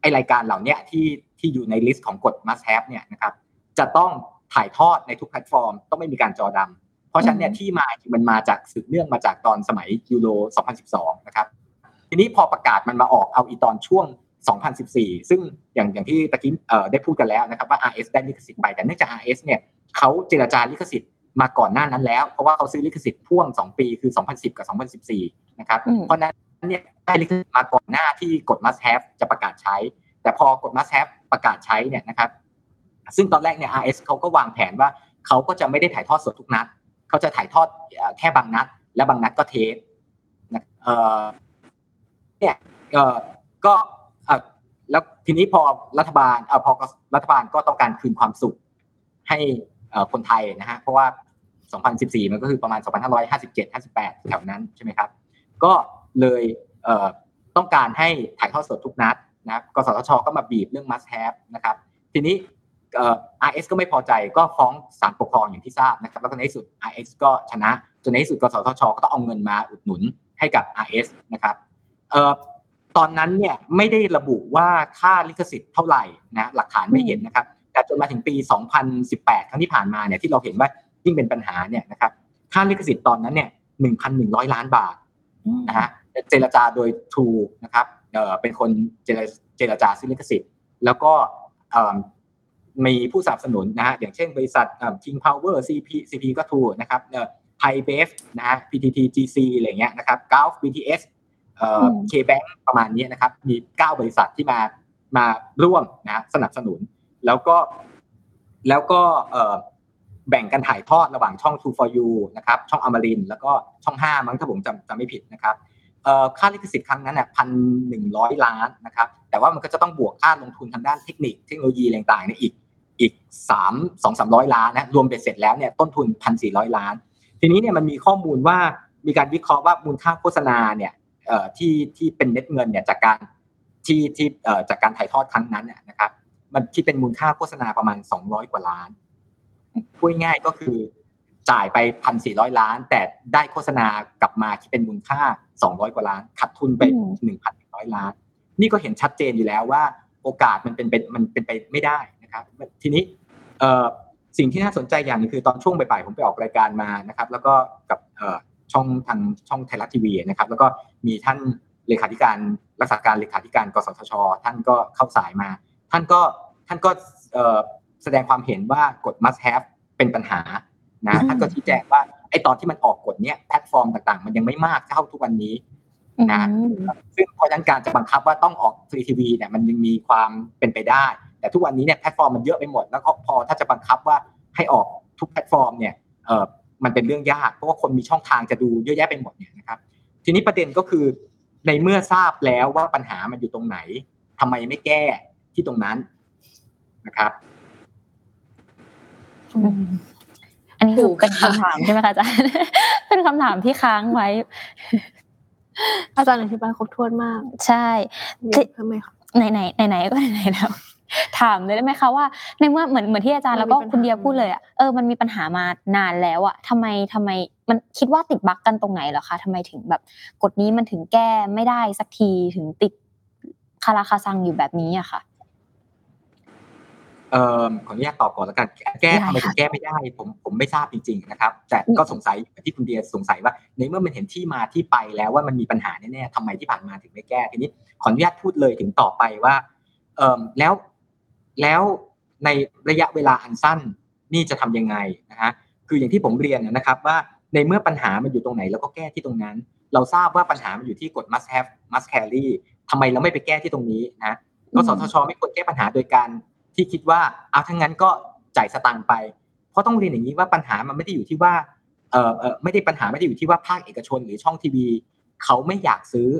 Speaker 3: ไอ้รายการเหล่านี้ที่ที่อยู่ในลิสต์ของกฎ must have เนี่ยนะครับจะต้องถ่ายทอดในทุกแพลตฟอร์ม ต้องไม่มีการจอดำเพราะฉะนั้นเนี่ยที่มามันมาจากสืบเนื่องมาจากตอนสมัยยูโร 2012 นะครับ ทีนี้พอประกาศมันมาออกเอาอีตอนช่วง 2014 ซึ่งอย่างอย่างที่ตะกี้ได้พูดกันแล้วนะครับว่า RS ได้ลิขสิทธิ์ไปแต่เนื่องจาก RS เนี่ยเขาเจรจาลิขสิทธิ์มาก่อนหน้านั้นแล้ว เพราะว่าเขาซื้อลิขสิทธิ์พ่วง 2 ปีคือ 2010 กับ 2014 นะครับ เพราะนั้นเนี่ยได้ลิขสิทธิ์มาก่อนหน้าที่กฎ must have จะประกาศใช้ แต่พอกฎ must have ประกาศใช้เนี่ยนะครับซึ่งตอนแรกเนี่ย RS เขาก็วางแผนว่าเขาก็จะไม่ได้ถ่ายทอดสดทุกนัดเขาจะถ่ายทอดแค่บางนัด และบางนัดก็เทปนะเออเนี่ยเออก็ แล้วทีนี้พอรัฐบาลเออพอรัฐบาลก็ต้องการคืนความสุขให้คนไทยนะฮะเพราะว่า 2014 มันก็คือประมาณ 2557 58แถวนั้นใช่ไหมครับ ก็เลยเต้องการให้ถ่ายทอดสดทุกนัดนะกสทช ก็มาบีบเรื่อง must have นะครับ ทีนี้เอ่อ RS ก็ไม่พอใจก็ฟ้องศาลปกครองอย่างที่ทราบนะครับ แล้วก็ในที่สุด RS ก็ชนะ จนในที่สุดกสทช ก็ต้องเอาเงินมาอุดหนุนให้กับ RS นะครับเออ ตอนนั้นเนี่ยไม่ได้ระบุว่าค่าลิขสิทธิ์เท่าไหร่นะหลักฐานไม่เห็นนะครับ แต่จนมาถึงปี 2018 ครั้งที่ผ่านมาเนี่ยที่เราเห็นว่ายิ่งเป็นปัญหาเนี่ยนะครับค่าลิขสิทธิ์ตอนนั้นเนี่ย 1,100 ล้านบาทนะฮะเจรจาโดยทูนะครับเอ่อเป็นคนเจรจาซื้อลิขสิทธิ์ แล้วก็มีผู้สนับสนุนนะฮะอย่างเช่นบริษัท King Power CP CP ก็ทูนะครับเอ่อไทยเบฟนะฮะ PTT GC อะไรเงี้ยนะครับ Gulf BTS เอ่อ KBank ประมาณนี้นะครับ มี 9 บริษัทที่มามาร่วมนะสนับสนุน แล้วก็แล้วก็เอ่อแบ่งกันถ่ายทอดระหว่างช่อง True for You นะครับ ช่องอมรินแล้วก็ช่อง 5 มั้งถ้าผมจำจำไม่ผิดนะครับค่าลิขสิทธิ์ครั้งนั้นเนี่ยพันหนึ่งร้อยล้านนะครับ แต่ว่ามันก็จะต้องบวกค่าลงทุนทางด้านเทคนิคเทคโนโลยีต่างๆเนี่ยอีกอีกสามสองสามร้อยล้านนะรวมเบ็ดเสร็จแล้วเนี่ยต้นทุนพันสี่ร้อยล้าน ทีนี้เนี่ยมันมีข้อมูลว่ามีการวิเคราะห์ว่ามูลค่าโฆษณาเนี่ยเอ่อ ที่ที่เป็นเน็ตเงินเนี่ยจากการที่ที่เอ่อจากการถ่ายทอดครั้งนั้นเนี่ยนะครับมันคิดเป็นมูลค่าโฆษณาประมาณสองร้อยกว่าล้านพูดง่ายก็คือจ่ายไปพันสี่ร้อยล้าน แต่ได้โฆษณากลับมาที่เป็นมูลค่าสองร้อยกว่าล้านขาดทุนไปหนึ่งพันร้อยล้าน นี่ก็เห็นชัดเจนอยู่แล้วว่าโอกาสมันเป็นไปมันเป็นไปไม่ได้นะครับ ทีนี้เอ่อสิ่งที่น่าสนใจอย่างนึงคือตอนช่วงบ่ายๆผมไปออกรายการมานะครับ แล้วก็กับเอ่อ ช่องทางช่องไทยรัฐทีวีนะครับ แล้วก็มีท่านเลขาธิการรักษาการเลขาธิการกสทช ท่านก็เข้าสายมา ท่านก็ท่านก็แสดงความเห็นว่ากฎ must have เป็นปัญหานะท่านก็ชี้แจงว่าไอ้ตอนที่มันออกกฎเนี้ยแพลตฟอร์มต่างๆ มันยังไม่มากเท่าทุกวันนี้นะซึ่งเพราะฉะนั้นการจะบังคับว่าต้องออกฟรีทีวีเนี่ยมันยังมีความเป็นไปได้ แต่ทุกวันนี้เนี่ยแพลตฟอร์มมันเยอะไปหมด แล้วก็พอถ้าจะบังคับว่าให้ออกทุกแพลตฟอร์มเนี่ยเออ มันเป็นเรื่องยากเพราะว่าคนมีช่องทางจะดูเยอะแยะไปหมดเนี่ยนะครับ ทีนี้ประเด็นก็คือในเมื่อทราบแล้วว่าปัญหามันอยู่ตรงไหนทำไมไม่แก้ที่ตรงนั้นนะครับ
Speaker 2: อันนี้คือเป็นคำถามใช่ไหมคะอาจารย์เป็นคำถามที่ค้างไว้
Speaker 1: อาจารย์อธิบายครบถ้วนมาก
Speaker 2: ใช่
Speaker 1: ทำไมคะ
Speaker 2: ไหนไหนไหนไหนก็ไหนแล้ว ถามเลยได้ไหมคะว่าในเมื่อเหมือนเหมือนที่อาจารย์แล้วก็คุณเดียพูดเลยอะเออมันมีปัญหามานานแล้วอะทำไมทำไมมันคิดว่าติดบั๊กกันตรงไหนเหรอคะทำไมถึงแบบกฎนี้มันถึงแก้ไม่ได้สักทีถึงติดคาราคาซังอยู่แบบนี้อะค่ะ
Speaker 3: เอ่อขออนุญาตตอบก่อนแล้วกันแก้ทำไมถึงแก้ไม่ได้ ผมผมไม่ทราบจริง ๆ นะครับ แต่ก็สงสัยที่คุณเดียสงสัยว่า ในเมื่อมันเห็นที่มาที่ไปแล้วว่ามันมีปัญหาแน่ๆทำไมที่ผ่านมาถึงไม่แก้ทีนี้ขออนุญาตพูดเลยถึงต่อไปว่าเอ่อแล้ว แล้วในระยะเวลาอันสั้นนี่จะทํำยังไงนะฮะคืออย่างที่ผมเรียนนะครับว่าในเมื่อปัญหามันอยู่ตรงไหนแล้วก็แก้ที่ตรงนั้น เราทราบว่าปัญหามันอยู่ที่กฎ must have must carry ทำไมเราไม่ไปแก้ที่ตรงนี้นะก็สทชไม่ควรแก้ปัญหาโดยการที่คิดว่าเอาทั้งนั้นก็จ่ายสตังค์ไป เพราะต้องเรียนอย่างนี้ว่าปัญหามันไม่ได้อยู่ที่ว่าเออเออไม่ได้ปัญหาไม่ได้อยู่ที่ว่าภาคเอกชนหรือช่องทีวี เขาไม่อยากซื้อ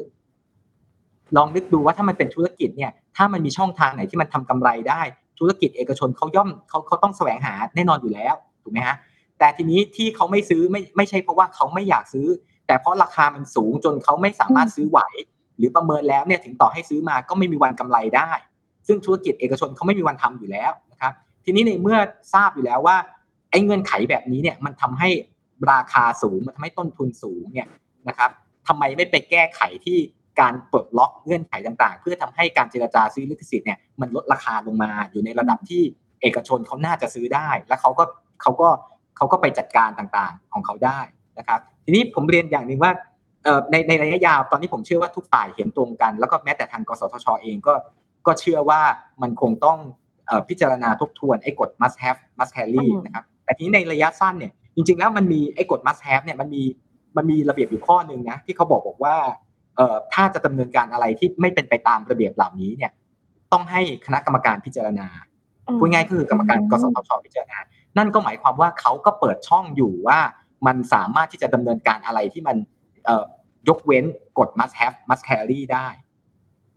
Speaker 3: ลองนึกดูว่าถ้ามันเป็นธุรกิจเนี่ย ถ้ามันมีช่องทางไหนที่มันทำกำไรได้ ธุรกิจเอกชนเขาย่อมเขาเขาต้องแสวงหาแน่นอนอยู่แล้วถูกไหมฮะแต่ทีนี้ที่เขาไม่ซื้อไม่ไม่ใช่เพราะว่าเขาไม่อยากซื้อ แต่เพราะราคามันสูงจนเขาไม่สามารถซื้อไหว หรือประเมินแล้วเนี่ยถึงต่อให้ซื้อมาก็ไม่มีวันกำไรได้ ซึ่งธุรกิจเอกชนเขาไม่มีวันทำอยู่แล้วนะครับทีนี้ในเมื่อทราบอยู่แล้วว่าไอ้เงื่อนไขแบบนี้เนี่ยมันทำให้ราคาสูงมันทำให้ต้นทุนสูงเนี่ยนะครับทำไมไม่ไปแก้ไขที่ การปลดล็อกเงื่อนไขต่างๆ เพื่อทำให้การเจรจาซื้อลิขสิทธิ์เนี่ยมันลดราคาลงมาอยู่ในระดับที่เอกชนเขาน่าจะซื้อได้ แล้วเขาก็เขาก็เขาก็ไปจัดการต่างๆของเขาได้นะครับทีนี้ผมเรียนอย่างหนึ่งว่าในในระยะยาวตอนนี้ผมเชื่อว่าทุกฝ่ายเห็นตรงกัน แล้วก็แม้แต่ทางกสทชเองก็ก็เชื่อว่ามันคงต้องพิจารณาทบทวนไอ้กฎ must have must carry นะครับแต่ทีนี้ในระยะสั้นเนี่ยจริงๆแล้วมันมีไอ้กฎ must have เนี่ยมันมีมันมีระเบียบอยู่ข้อหนึ่งนะที่เขาบอกบอกว่า เอ่อถ้าจะดำเนินการอะไรที่ไม่เป็นไปตามระเบียบเหล่านี้เนี่ย ต้องให้คณะกรรมการพิจารณาพูดง่ายก็คือกรรมการกสทชพิจารณา นั่นก็หมายความว่าเขาก็เปิดช่องอยู่ว่ามันสามารถที่จะดำเนินการอะไรที่มันยกเว้นกฎ must have must carry ได้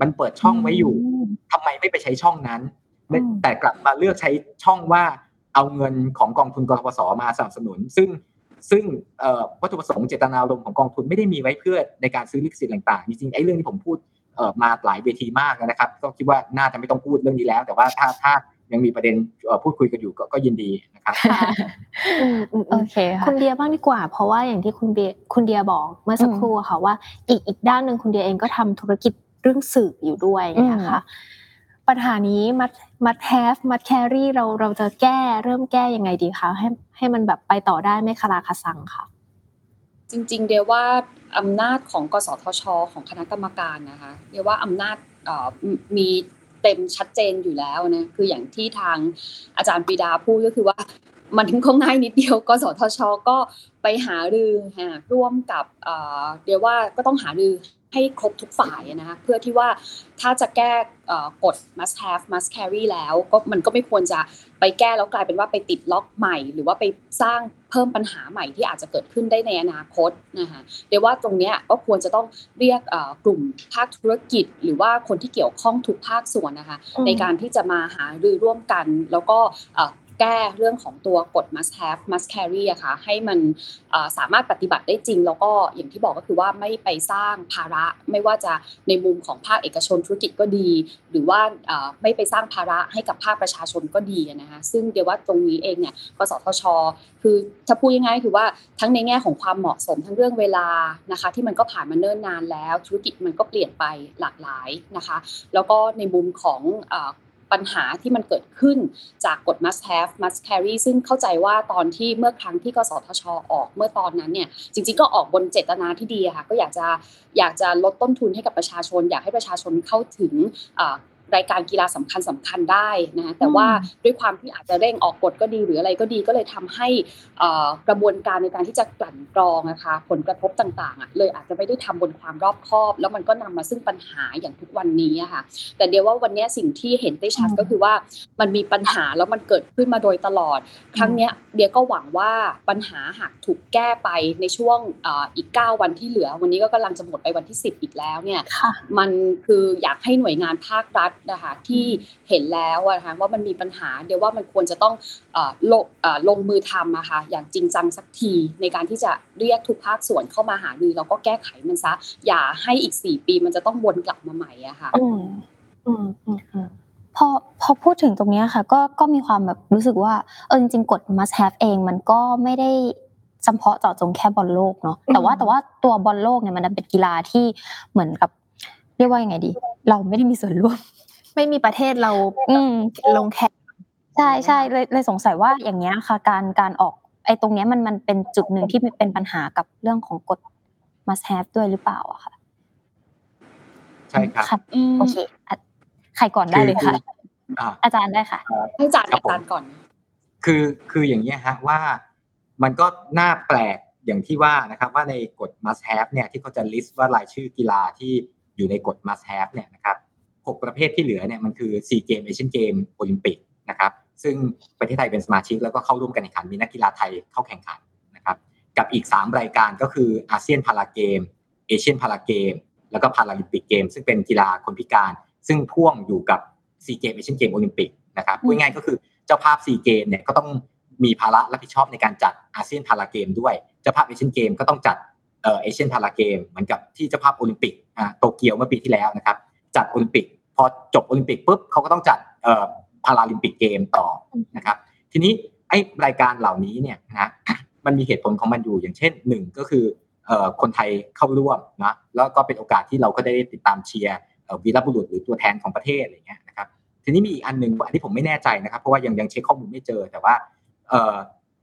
Speaker 3: มันเปิดช่องไว้อยู่ทำไมไม่ไปใช้ช่องนั้น แต่กลับมาเลือกใช้ช่องว่าเอาเงินของกองทุนกทปสมาสนับสนุน ซึ่ง ซึ่งวัตถุประสงค์เจตนารมณ์ของกองทุนไม่ได้มีไว้เพื่อในการซื้อลิขสิทธิ์ต่างๆจริงๆไอ้เรื่องที่ผมพูดมาหลายเวทีมากนะครับ ก็คิดว่าน่าจะไม่ต้องพูดเรื่องนี้แล้ว แต่ว่าถ้าถ้ายังมีประเด็นพูดคุยกันอยู่ก็ยินดีนะครับ
Speaker 1: โอเคค่ะคุณเดียบ้างดีกว่า เพราะว่าอย่างที่คุณเดียคุณเดียบอกเมื่อสักครู่ค่ะว่า อีกอีกด้านหนึ่งคุณเดียเองก็ทำธุรกิจเรื่องสื่ออยู่ด้วยนะคะ ปัญหานี้มัดมัดแฮฟมัดแครี่เราเราจะแก้เริ่มแก้ยังไงดีคะให้ให้มันแบบไปต่อได้ไม่คลาคาซังค่ะ
Speaker 4: จริง ๆ เดียวว่าอำนาจของกสทช ของคณะกรรมการนะคะเดียวว่าอำนาจมีเต็มชัดเจนอยู่แล้วนะคืออย่างที่ทางอาจารย์ปีดาพูดก็คือว่ามันถึงคงง่ายนิดเดียวกสทช ก็ไปหารือร่วมกับเดียวว่าก็ต้องหารือ ให้ครบทุกฝ่ายนะคะเพื่อที่ว่าถ้าจะแก้กฎ must have must carry แล้วก็มันก็ไม่ควรจะไปแก้แล้วกลายเป็นว่าไปติดล็อกใหม่ หรือว่าไปสร้างเพิ่มปัญหาใหม่ที่อาจจะเกิดขึ้นได้ในอนาคตนะคะเดี๋ยวว่าตรงนี้ก็ควรจะต้องเรียกกลุ่มภาคธุรกิจ หรือว่าคนที่เกี่ยวข้องทุกภาคส่วนนะคะในการที่จะมาหารือร่วมกันแล้วก็ แก้เรื่องของตัวกฎ must have must carry อะค่ะให้มันสามารถปฏิบัติได้จริง แล้วก็อย่างที่บอกก็คือว่าไม่ไปสร้างภาระไม่ว่าจะในมุมของภาคเอกชนธุรกิจก็ดี หรือว่าไม่ไปสร้างภาระให้กับภาคประชาชนก็ดีนะคะซึ่งเดี๋ยวว่าตรงนี้เองเนี่ยกสทช คือถ้าพูดง่ายๆคือว่าทั้งในแง่ของความเหมาะสมทั้งเรื่องเวลานะคะที่มันก็ผ่านมาเนิ่นนานแล้ว ธุรกิจมันก็เปลี่ยนไปหลากหลายนะคะ แล้วก็ในมุมของ ปัญหาที่มันเกิดขึ้นจากกฎ must have must carry ซึ่งเข้าใจว่าตอนที่เมื่อครั้งที่กสทช ออกเมื่อตอนนั้นเนี่ยจริงๆก็ออกบนเจตนาที่ดีค่ะก็อยากจะอยากจะลดต้นทุนให้กับประชาชน อยากให้ประชาชนเข้าถึง รายการกีฬาสำคัญสำคัญได้นะแต่ว่าด้วยความที่อาจจะเร่งออกกฎก็ดีหรืออะไรก็ดีก็เลยทำให้กระบวนการในการที่จะกลั่นกรองนะคะผลกระทบต่างๆเลยอาจจะไม่ได้ทำบนความรอบคอบ แล้วมันก็นำมาซึ่งปัญหาอย่างทุกวันนี้ค่ะ แต่เดียวว่าวันนี้สิ่งที่เห็นได้ชัดก็คือว่ามันมีปัญหาแล้วมันเกิดขึ้นมาโดยตลอด ครั้งนี้เดียก็หวังว่าปัญหาหากถูกแก้ไปในช่วงอีก 9 วันที่เหลือ วันนี้ก็กำลังจะหมดไปวันที่ 10 อีกแล้วเนี่ยมันคืออยากให้หน่วยงานภาครัฐนะคะที่เห็นแล้วนะคะว่ามันมีปัญหาเดี๋ยวว่ามันควรจะต้องลงลงมือทำนะคะอย่างจริงจังสักทีในการที่จะเรียกทุกภาคส่วนเข้ามาหารือแล้วก็แก้ไขมันซะอย่าให้อีกสี่ปีมันจะต้องวนกลับมาใหม่อะค่ะ
Speaker 2: พอพอพูดถึงตรงนี้ค่ะก็ก็มีความแบบรู้สึกว่าเออจริงๆกฎ must have เองมันก็ไม่ได้เฉพาะเจาะจงแค่บอลโลกเนาะแต่ว่าแต่ว่าตัวบอลโลกเนี่ยมันเป็นกีฬาที่เหมือนกับ เรียกว่ายังไงดี เราไม่ได้มีส่วนร่วม
Speaker 1: ไม่มีประเทศเราลงแข่ง
Speaker 2: ใช่ใช่เลยเลยสงสัยว่าอย่างเงี้ยค่ะ การการออกไอ้ตรงเนี้ยมันมันเป็นจุดหนึ่งที่เป็นปัญหากับเรื่องของกฎ must have ด้วยหรือเปล่าอะค่ะ
Speaker 3: ใช่ครับ
Speaker 2: โอเคใครก่อนได้เลยค่ะ อาจารย์ได้ค่ะ
Speaker 4: ให้อาจารย์อาจารย์ก่อน
Speaker 3: คือคืออย่างนี้ฮะว่ามันก็น่าแปลกอย่างที่ว่านะครับ ว่าในกฎ must have เนี่ยที่เขาจะ list ว่ารายชื่อกีฬาที่อยู่ในกฎ must have เนี่ยนะครับ 6 ประเภทที่เหลือเนี่ยมันคือซีเกมเอเชียนเกมโอลิมปิกนะครับซึ่งประเทศไทยเป็นสมาชิกแล้วก็เข้าร่วมกันแข่งขันมีนักกีฬาไทยเข้าแข่งขันนะครับกับอีก 3 รายการก็คืออาเซียนพาราเกมเอเชียนพาราเกมแล้วก็พาราลิมปิกเกมซึ่งเป็นกีฬาคนพิการ ซึ่งพ่วงอยู่กับซีเกมเอเชียนเกมโอลิมปิกนะครับพูดง่ายก็คือเจ้าภาพซีเกมเนี่ยก็ต้องมีภาระรับผิดชอบในการจัดอาเซียนพาราเกมด้วยเจ้าภาพเอเชียนเกมก็ต้องจัดเอเชียนพาราเกมเหมือนกับที่เจ้าภาพโอลิมปิกโตเกียวเมื่อปีที่แล้วนะครับ จัดโอลิมปิก พอจบโอลิมปิกปุ๊บเขาก็ต้องจัดพาราลิมปิกเกมต่อนะครับ ทีนี้ไอ้รายการเหล่านี้เนี่ยนะมันมีเหตุผลของมันอยู่อย่างเช่นหนึ่งก็คือคนไทยเข้าร่วมนะแล้วก็เป็นโอกาสที่เราก็ได้ติดตามเชียร์วีรบุรุษหรือตัวแทนของประเทศอะไรเงี้ยนะครับทีนี้มีอีกอันหนึ่งอันที่ผมไม่แน่ใจนะครับ เพราะว่ายังยังเช็คข้อมูลไม่เจอแต่ว่า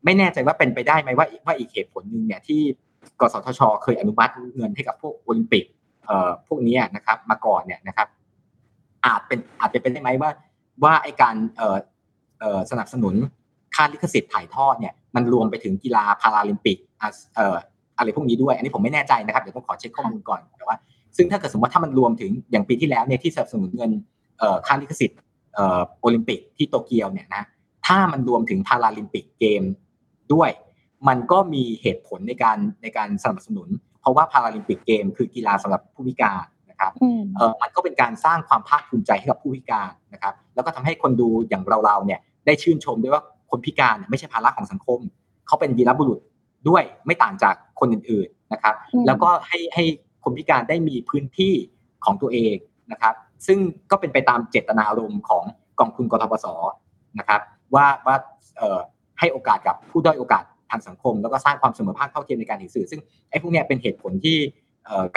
Speaker 3: ไม่แน่ใจว่าเป็นไปได้ไหมว่าว่าอีกเหตุผลหนึ่งเนี่ยที่กสทช เคยอนุมัติเงินให้กับพวกโอลิมปิก พวกนี้นะครับ มาก่อนเนี่ยนะครับ อาจเป็นอาจจะเป็นได้ไหมว่า ว่าไอการสนับสนุนค่าลิขสิทธิ์ถ่ายทอดเนี่ยมันรวมไปถึงกีฬาพาราลิมปิกอะไรพวกนี้ด้วย อันนี้ผมไม่แน่ใจนะครับเดี๋ยวต้องขอเช็คข้อมูลก่อนแต่ว่า ซึ่งถ้าเกิดสมมติว่าถ้ามันรวมถึงอย่างปีที่แล้วเนี่ยที่สนับสนุนเงินค่าลิขสิทธิ์โอลิมปิกที่โตเกียวเนี่ยนะถ้ถ้ามันรวมถึงพาราลิมปิกเกมด้วย มันก็มีเหตุผลในการในการสนับสนุน เพราะว่าพาราลิมปิกเกมคือกีฬาสำหรับผู้พิการนะครับเออมันก็เป็นการสร้างความภาคภูมิใจให้กับผู้พิการนะครับ แล้วก็ทำให้คนดูอย่างเราๆเนี่ยได้ชื่นชมด้วยว่าคนพิการไม่ใช่ภาระของสังคม เขาเป็นวีรบุรุษด้วยไม่ต่างจากคนอื่นๆนะครับ แล้วก็ให้ให้คนพิการได้มีพื้นที่ของตัวเองนะครับ ซึ่งก็เป็นไปตามเจตนารมณ์ของกองทุนกทปสนะครับ ว่าว่าให้โอกาสกับผู้ด้อยโอกาส ทางสังคม แล้วก็สร้างความเสมอภาคเท่าเทียมในการสื่อ ซึ่งไอ้พวกเนี้ยเป็นเหตุผลที่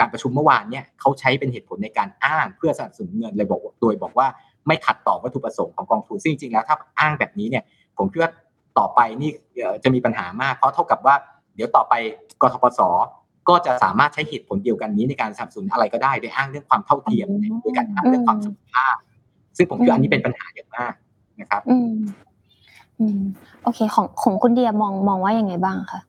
Speaker 3: การประชุมเมื่อวานเนี่ยเขาใช้เป็นเหตุผลในการอ้างเพื่อสนับสนุนเงินเลยบอกโดยบอกว่าไม่ขัดต่อวัตถุประสงค์ของกองทุนซึ่งจริงๆแล้วถ้าอ้างแบบนี้เนี่ยผมคิดว่าต่อไปนี่จะมีปัญหามากเพราะเท่ากับว่าเดี๋ยวต่อไปกทปสก็จะสามารถใช้เหตุผลเดียวกันนี้ในการสนับสนุนอะไรก็ได้โดยอ้างเรื่องความเท่าเทียมโดยการอ้างเรื่องความสมภาพซึ่งผมคิดอันนี้เป็นปัญหาอย่างมากนะครับ
Speaker 2: อืมอืมโอเค ของของคุณเดียมองมองว่ายังไงบ้างคะ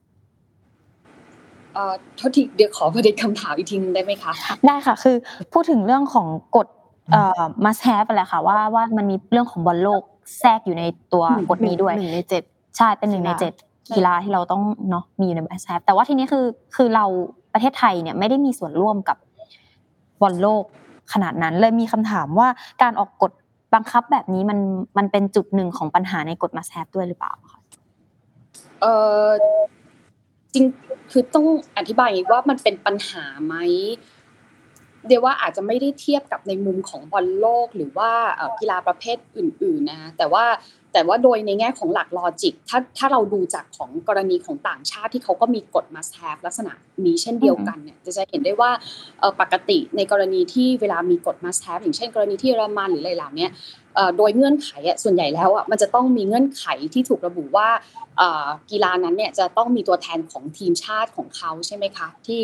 Speaker 4: เอ่อโทษทีเดี๋ยวขอประเด็นคำถามอีกทีนึงได้ไหมคะ
Speaker 2: ได้ค่ะ คือพูดถึงเรื่องของกฎเอ่อ must have แหละค่ะว่าว่ามันมีเรื่องของบอลโลกแทรกอยู่ในตัวกฎนี้ด้วย
Speaker 1: หนึ่งในเจ็ด
Speaker 2: ใช่เป็นหนึ่งในเจ็ดกีฬาที่เราต้องเนาะมีอยู่ใน must have แต่ว่าทีนี้คือคือเราประเทศไทยเนี่ยไม่ได้มีส่วนร่วมกับบอลโลกขนาดนั้นเลยมีคำถามว่าการออกกฎ บังคับแบบนี้มันมันเป็นจุดหนึ่งของปัญหาในกฎมาแซฟด้วยหรือเปล่าคะ
Speaker 4: เออจริงคือต้องอธิบายว่ามันเป็นปัญหาไหมเดี๋ยวว่าอาจจะไม่ได้เทียบกับในมุมของบอลโลกหรือว่ากีฬาประเภทอื่น ๆ นะแต่ว่า แต่ว่าโดยในแง่ของหลักลอจิกถ้าถ้าเราดูจากของกรณีของต่างชาติที่เขาก็มีกฎ must have ลักษณะนี้เช่นเดียวกันเนี่ยจะเห็นได้ว่าปกติในกรณีที่เวลามีกฎ must have อย่างเช่น กรณีที่เยอรมันหรืออะไรเหล่านี้ โดยเงื่อนไขส่วนใหญ่แล้วมันจะต้องมีเงื่อนไขที่ถูกระบุว่ากีฬานั้นเนี่ยจะต้องมีตัวแทนของทีมชาติของเขาใช่ไหมคะที่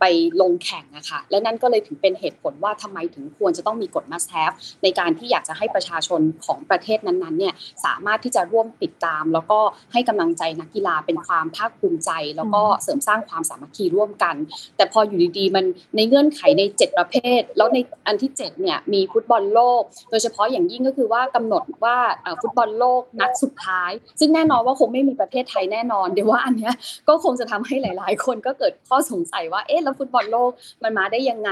Speaker 4: ไปลงแข่งนะคะและนั่นก็เลยถึงเป็นเหตุผลว่าทำไมถึงควรจะต้องมีกฎ must have ในการที่อยากจะให้ประชาชนของประเทศนั้นๆเนี่ยสามารถที่จะร่วมติดตาม แล้วก็ให้กำลังใจนักกีฬาเป็นความภาคภูมิใจ แล้วก็เสริมสร้างความสามัคคีร่วมกัน แต่พออยู่ดีๆมันในเงื่อนไขใน 7 ประเภท แล้วในอันที่7เนี่ยมีฟุตบอลโลก โดยเฉพาะอย่างยิ่งก็คือว่ากำหนดว่าฟุตบอลโลกนัดสุดท้าย ซึ่งแน่นอนว่าคงไม่มีประเทศไทยแน่นอนเดี๋ยวว่าอันเนี้ยก็คงจะทำให้หลาย ๆ คนก็เกิดข้อสงสัยว่าเอ๊ะแล้วฟุตบอลโลกมันมาได้ยังไง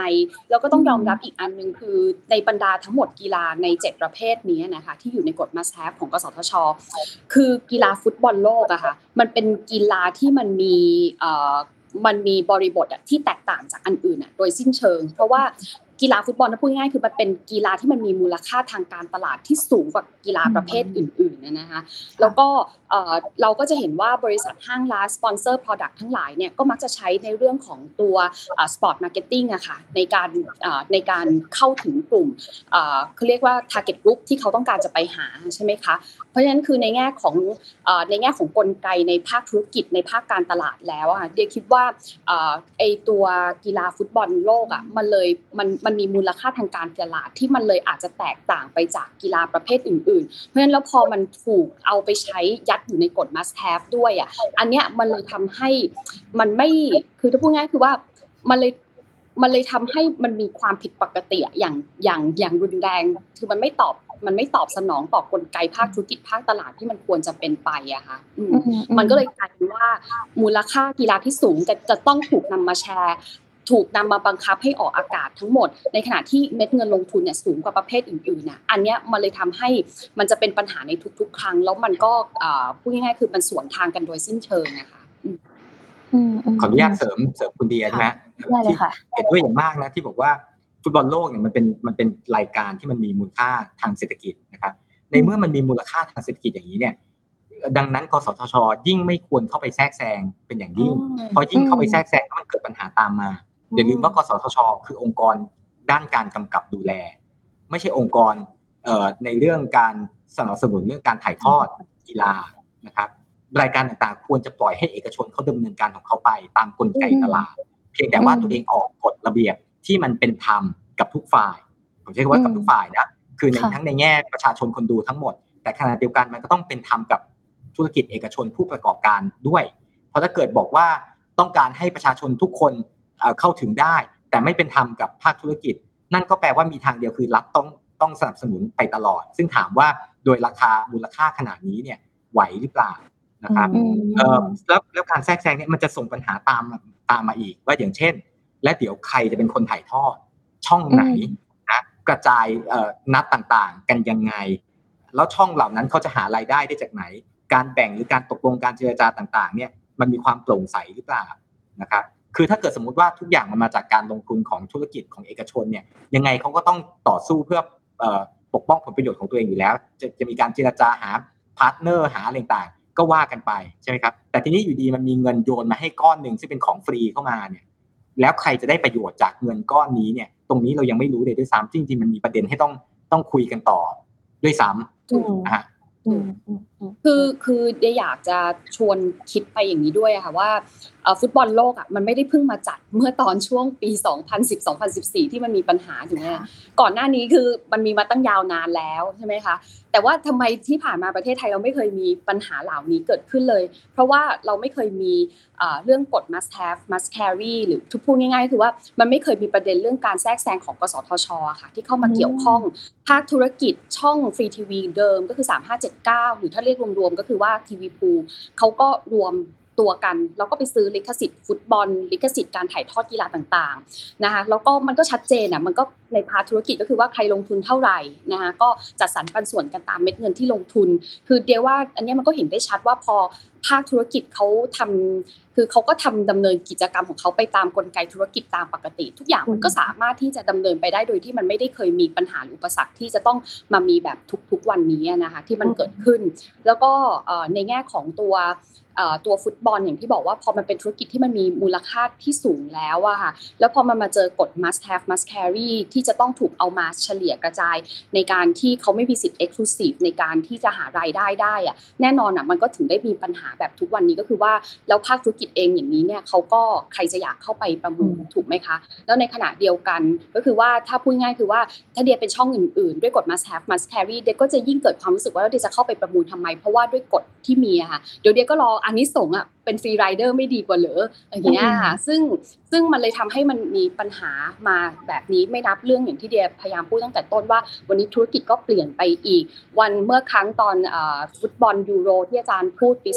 Speaker 4: แล้วก็ต้องยอมรับอีกอันหนึ่งคือในบรรดาทั้งหมดกีฬาใน 7 ประเภทนี้นะคะที่อยู่ในกฎ must have ของกสทช คือกีฬาฟุตบอลโลกอะค่ะมันเป็นกีฬาที่มันมีมันมีบริบทที่แตกต่างจากอันอื่นโดยสิ้นเชิง เพราะว่า กีฬาฟุตบอลถ้าพูดง่ายคือมันเป็นกีฬาที่มันมีมูลค่าทางการตลาดที่สูงกว่ากีฬาประเภทอื่นๆนะคะแล้วก็เราก็จะเห็นว่าบริษัทห้างร้านสปอนเซอร์ product ทั้งหลายเนี่ยก็มักจะใช้ในเรื่องของตัว sport marketing อะค่ะในการในการเข้าถึงกลุ่มเขาเรียกว่า target group ที่เขาต้องการจะไปหาใช่ไหมคะเพราะฉะนั้นคือในแง่ของในแง่ของกลไกในภาคธุรกิจในภาคการตลาดแล้วอะเดียคิดว่าไอตัวกีฬาฟุตบอลโลกอะมันเลยมันมันมีมูลค่าทางการตลาดที่มันเลยอาจจะแตกต่างไปจากกีฬาประเภทอื่น ๆ เพราะฉะนั้นแล้วพอมันถูกเอาไปใช้ยัดอยู่ในกฎ must have ด้วยอะอันเนี้ยมันเลยทำให้มันไม่คือถ้าพูดง่ายคือว่ามันเลยมันเลยทำให้มันมีความผิดปกติอย่างอย่างอย่างรุนแรง คือมันไม่ตอบมันไม่ตอบสนองต่อกลไกภาคธุรกิจภาคตลาดที่มันควรจะเป็นไปอะค่ะมันก็เลยกลายเป็นว่ามูลค่ากีฬาที่สูงจะจะต้องถูกนำมาแชร์ ถูกนำมาบังคับให้ออกอากาศทั้งหมด ในขณะที่เม็ดเงินลงทุนเนี่ยสูงกว่าประเภทอื่นๆน่ะอันเนี้ยมันเลยทำให้มันจะเป็นปัญหาในทุก ๆ ครั้ง แล้วมันก็พูดง่ายๆคือมันสวนทางกันโดยสิ้นเชิงนะคะ
Speaker 3: ขออนุญาตเสริมเสริมคุณเดียนะที่เห็นด้วยอย่างมากนะที่บอกว่าฟุตบอลโลกเนี่ยมันเป็นมันเป็นรายการที่มันมีมูลค่าทางเศรษฐกิจนะครับ ในเมื่อมันมีมูลค่าทางเศรษฐกิจอย่างนี้เนี่ย ดังนั้นกสทช ยิ่งไม่ควรเข้าไปแทรกแซงเป็นอย่างยิ่งเพราะยิ่งเข้าไปแทรกแซงมันเกิดปัญหาตามมา อย่าลืมว่ากสทช คือองค์กรด้านการกำกับดูแล ไม่ใช่องค์กรในเรื่องการสนับสนุนเรื่องการถ่ายทอดกีฬานะครับรายการต่างๆ ควรจะปล่อยให้เอกชนเขาดำเนินการของเขาไปตามกลไกตลาด เพียงแต่ว่าตัวเองออกกฎระเบียบที่มันเป็นธรรมกับทุกฝ่าย ผมใช้คำว่ากับทุกฝ่ายนะคือในทั้งในแง่ประชาชนคนดูทั้งหมด แต่ขณะเดียวกันมันก็ต้องเป็นธรรมกับธุรกิจเอกชนผู้ประกอบการด้วย เพราะถ้าเกิดบอกว่าต้องการให้ประชาชนทุกคน เข้าถึงได้ แต่ไม่เป็นธรรมกับภาคธุรกิจ นั่นก็แปลว่ามีทางเดียวคือรัฐต้องต้องสนับสนุนไปตลอด ซึ่งถามว่าโดยราคามูลค่าขนาดนี้เนี่ยไหวหรือเปล่านะครับเออแล้วแล้วการแทรกแซงเนี่ยมันจะส่งปัญหาตามตามมาอีก ว่าอย่างเช่น และเดี๋ยวใครจะเป็นคนถ่ายทอด ช่องไหนนะกระจายนัดต่างๆ กันยังไง แล้วช่องเหล่านั้นเขาจะหารายได้ได้จากไหน การแบ่งหรือการตกลงการเจรจาต่าง ๆ เนี่ยมันมีความโปร่งใสหรือเปล่านะครับ คือถ้าเกิดสมมุติว่าทุกอย่างมันมาจากการลงทุนของธุรกิจของเอกชนเนี่ยยังไงเขาก็ต้องต่อสู้เพื่อปกป้องผลประโยชน์ของตัวเองอยู่แล้ว จะจะมีการเจรจาหา partner หาอะไรต่างก็ว่ากันไปใช่ไหมครับแต่ทีนี้อยู่ดีมันมีเงินโยนมาให้ก้อนหนึ่งซึ่งเป็นของฟรีเข้ามาเนี่ยแล้วใครจะได้ประโยชน์จากเงินก้อนนี้เนี่ย ตรงนี้เรายังไม่รู้เลยด้วยซ้ำจริงๆมันมีประเด็นให้ต้องต้องคุยกันต่อด้วยซ้ำนะฮะ
Speaker 4: คือคือเดียอยากจะชวนคิดไปอย่างนี้ด้วยค่ะว่าฟุตบอลโลกอะมันไม่ได้เพิ่งมาจัดเมื่อตอนช่วงปี 2010-2014 ที่มันมีปัญหาถูกไหมก่อนหน้านี้คือมันมีมาตั้งยาวนานแล้วใช่ไหมคะแต่ว่าทำไมที่ผ่านมาประเทศไทยเราไม่เคยมีปัญหาเหล่านี้เกิดขึ้นเลย เพราะว่าเราไม่เคยมีเรื่องกฎ must have must carry หรือทุกพูดง่ายๆคือว่ามันไม่เคยมีประเด็นเรื่องการแทรกแซงของกสทชค่ะที่เข้ามาเกี่ยวข้องภาคธุรกิจช่องฟรีทีวีเดิมก็คือ 3579 หรือถ้าเรียกรวมๆก็คือว่าทีวีพูเขาก็รวม ตัวกัน แล้วก็ไปซื้อลิขสิทธิ์ฟุตบอล ลิขสิทธิ์การถ่ายทอดกีฬาต่างๆนะคะแล้วก็มันก็ชัดเจนอะมันก็ในพาธุรกิจก็คือว่าใครลงทุนเท่าไหร่นะคะก็จัดสรรปันส่วนกันตามเม็ดเงินที่ลงทุน คือเดียวว่าอันนี้มันก็เห็นได้ชัดว่าพอภาคธุรกิจเขาทำคือเขาก็ทำดำเนินกิจกรรมของเขาไปตามกลไกธุรกิจตามปกติ ทุกอย่างมันก็สามารถที่จะดำเนินไปได้โดยที่มันไม่ได้เคยมีปัญหาอุปสรรคที่จะต้องมามีแบบทุกๆวันนี้นะคะที่มันเกิดขึ้น แล้วก็ในแง่ของตัว ตัวฟุตบอลอย่างที่บอกว่าพอมันเป็นธุรกิจที่มันมีมูลค่าที่สูงแล้วอะค่ะแล้วพอมันมาเจอกฎ must have must carry ที่จะต้องถูกเอามาเฉลี่ยกระจาย ในการที่เขาไม่มีสิทธิ์ exclusive ในการที่จะหารายได้ได้อะแน่นอนอะมันก็ถึงได้มีปัญหาแบบทุกวันนี้ก็คือว่าแล้วภาคธุรกิจเองอย่างนี้เนี่ยเขาก็ใครจะอยากเข้าไปประมูลถูกไหมคะ แล้วในขณะเดียวกันก็คือว่าถ้าพูดง่ายคือว่าถ้าเดียเป็นช่องอื่น ๆ ด้วยกฎ must have must carry เดียก็จะยิ่งเกิดความรู้สึกว่าเดียจะเข้าไปประมูลทำไม เพราะว่าด้วยกฎที่มีอะค่ะเดี๋ยวเดียก็รออันนี้ส่งอะเป็น free rider ไม่ดีกว่าเหรออย่างเงี้ยค่ะซึ่งซึ่งมันเลยทำให้มันมีปัญหามาแบบนี้ไม่นับเรื่องอย่างที่เดียพยายามพูดตั้งแต่ต้นว่า วันนี้ธุรกิจก็เปลี่ยนไปอีก วันเมื่อครั้งตอนฟุตบอลยูโรที่อาจารย์พูดปี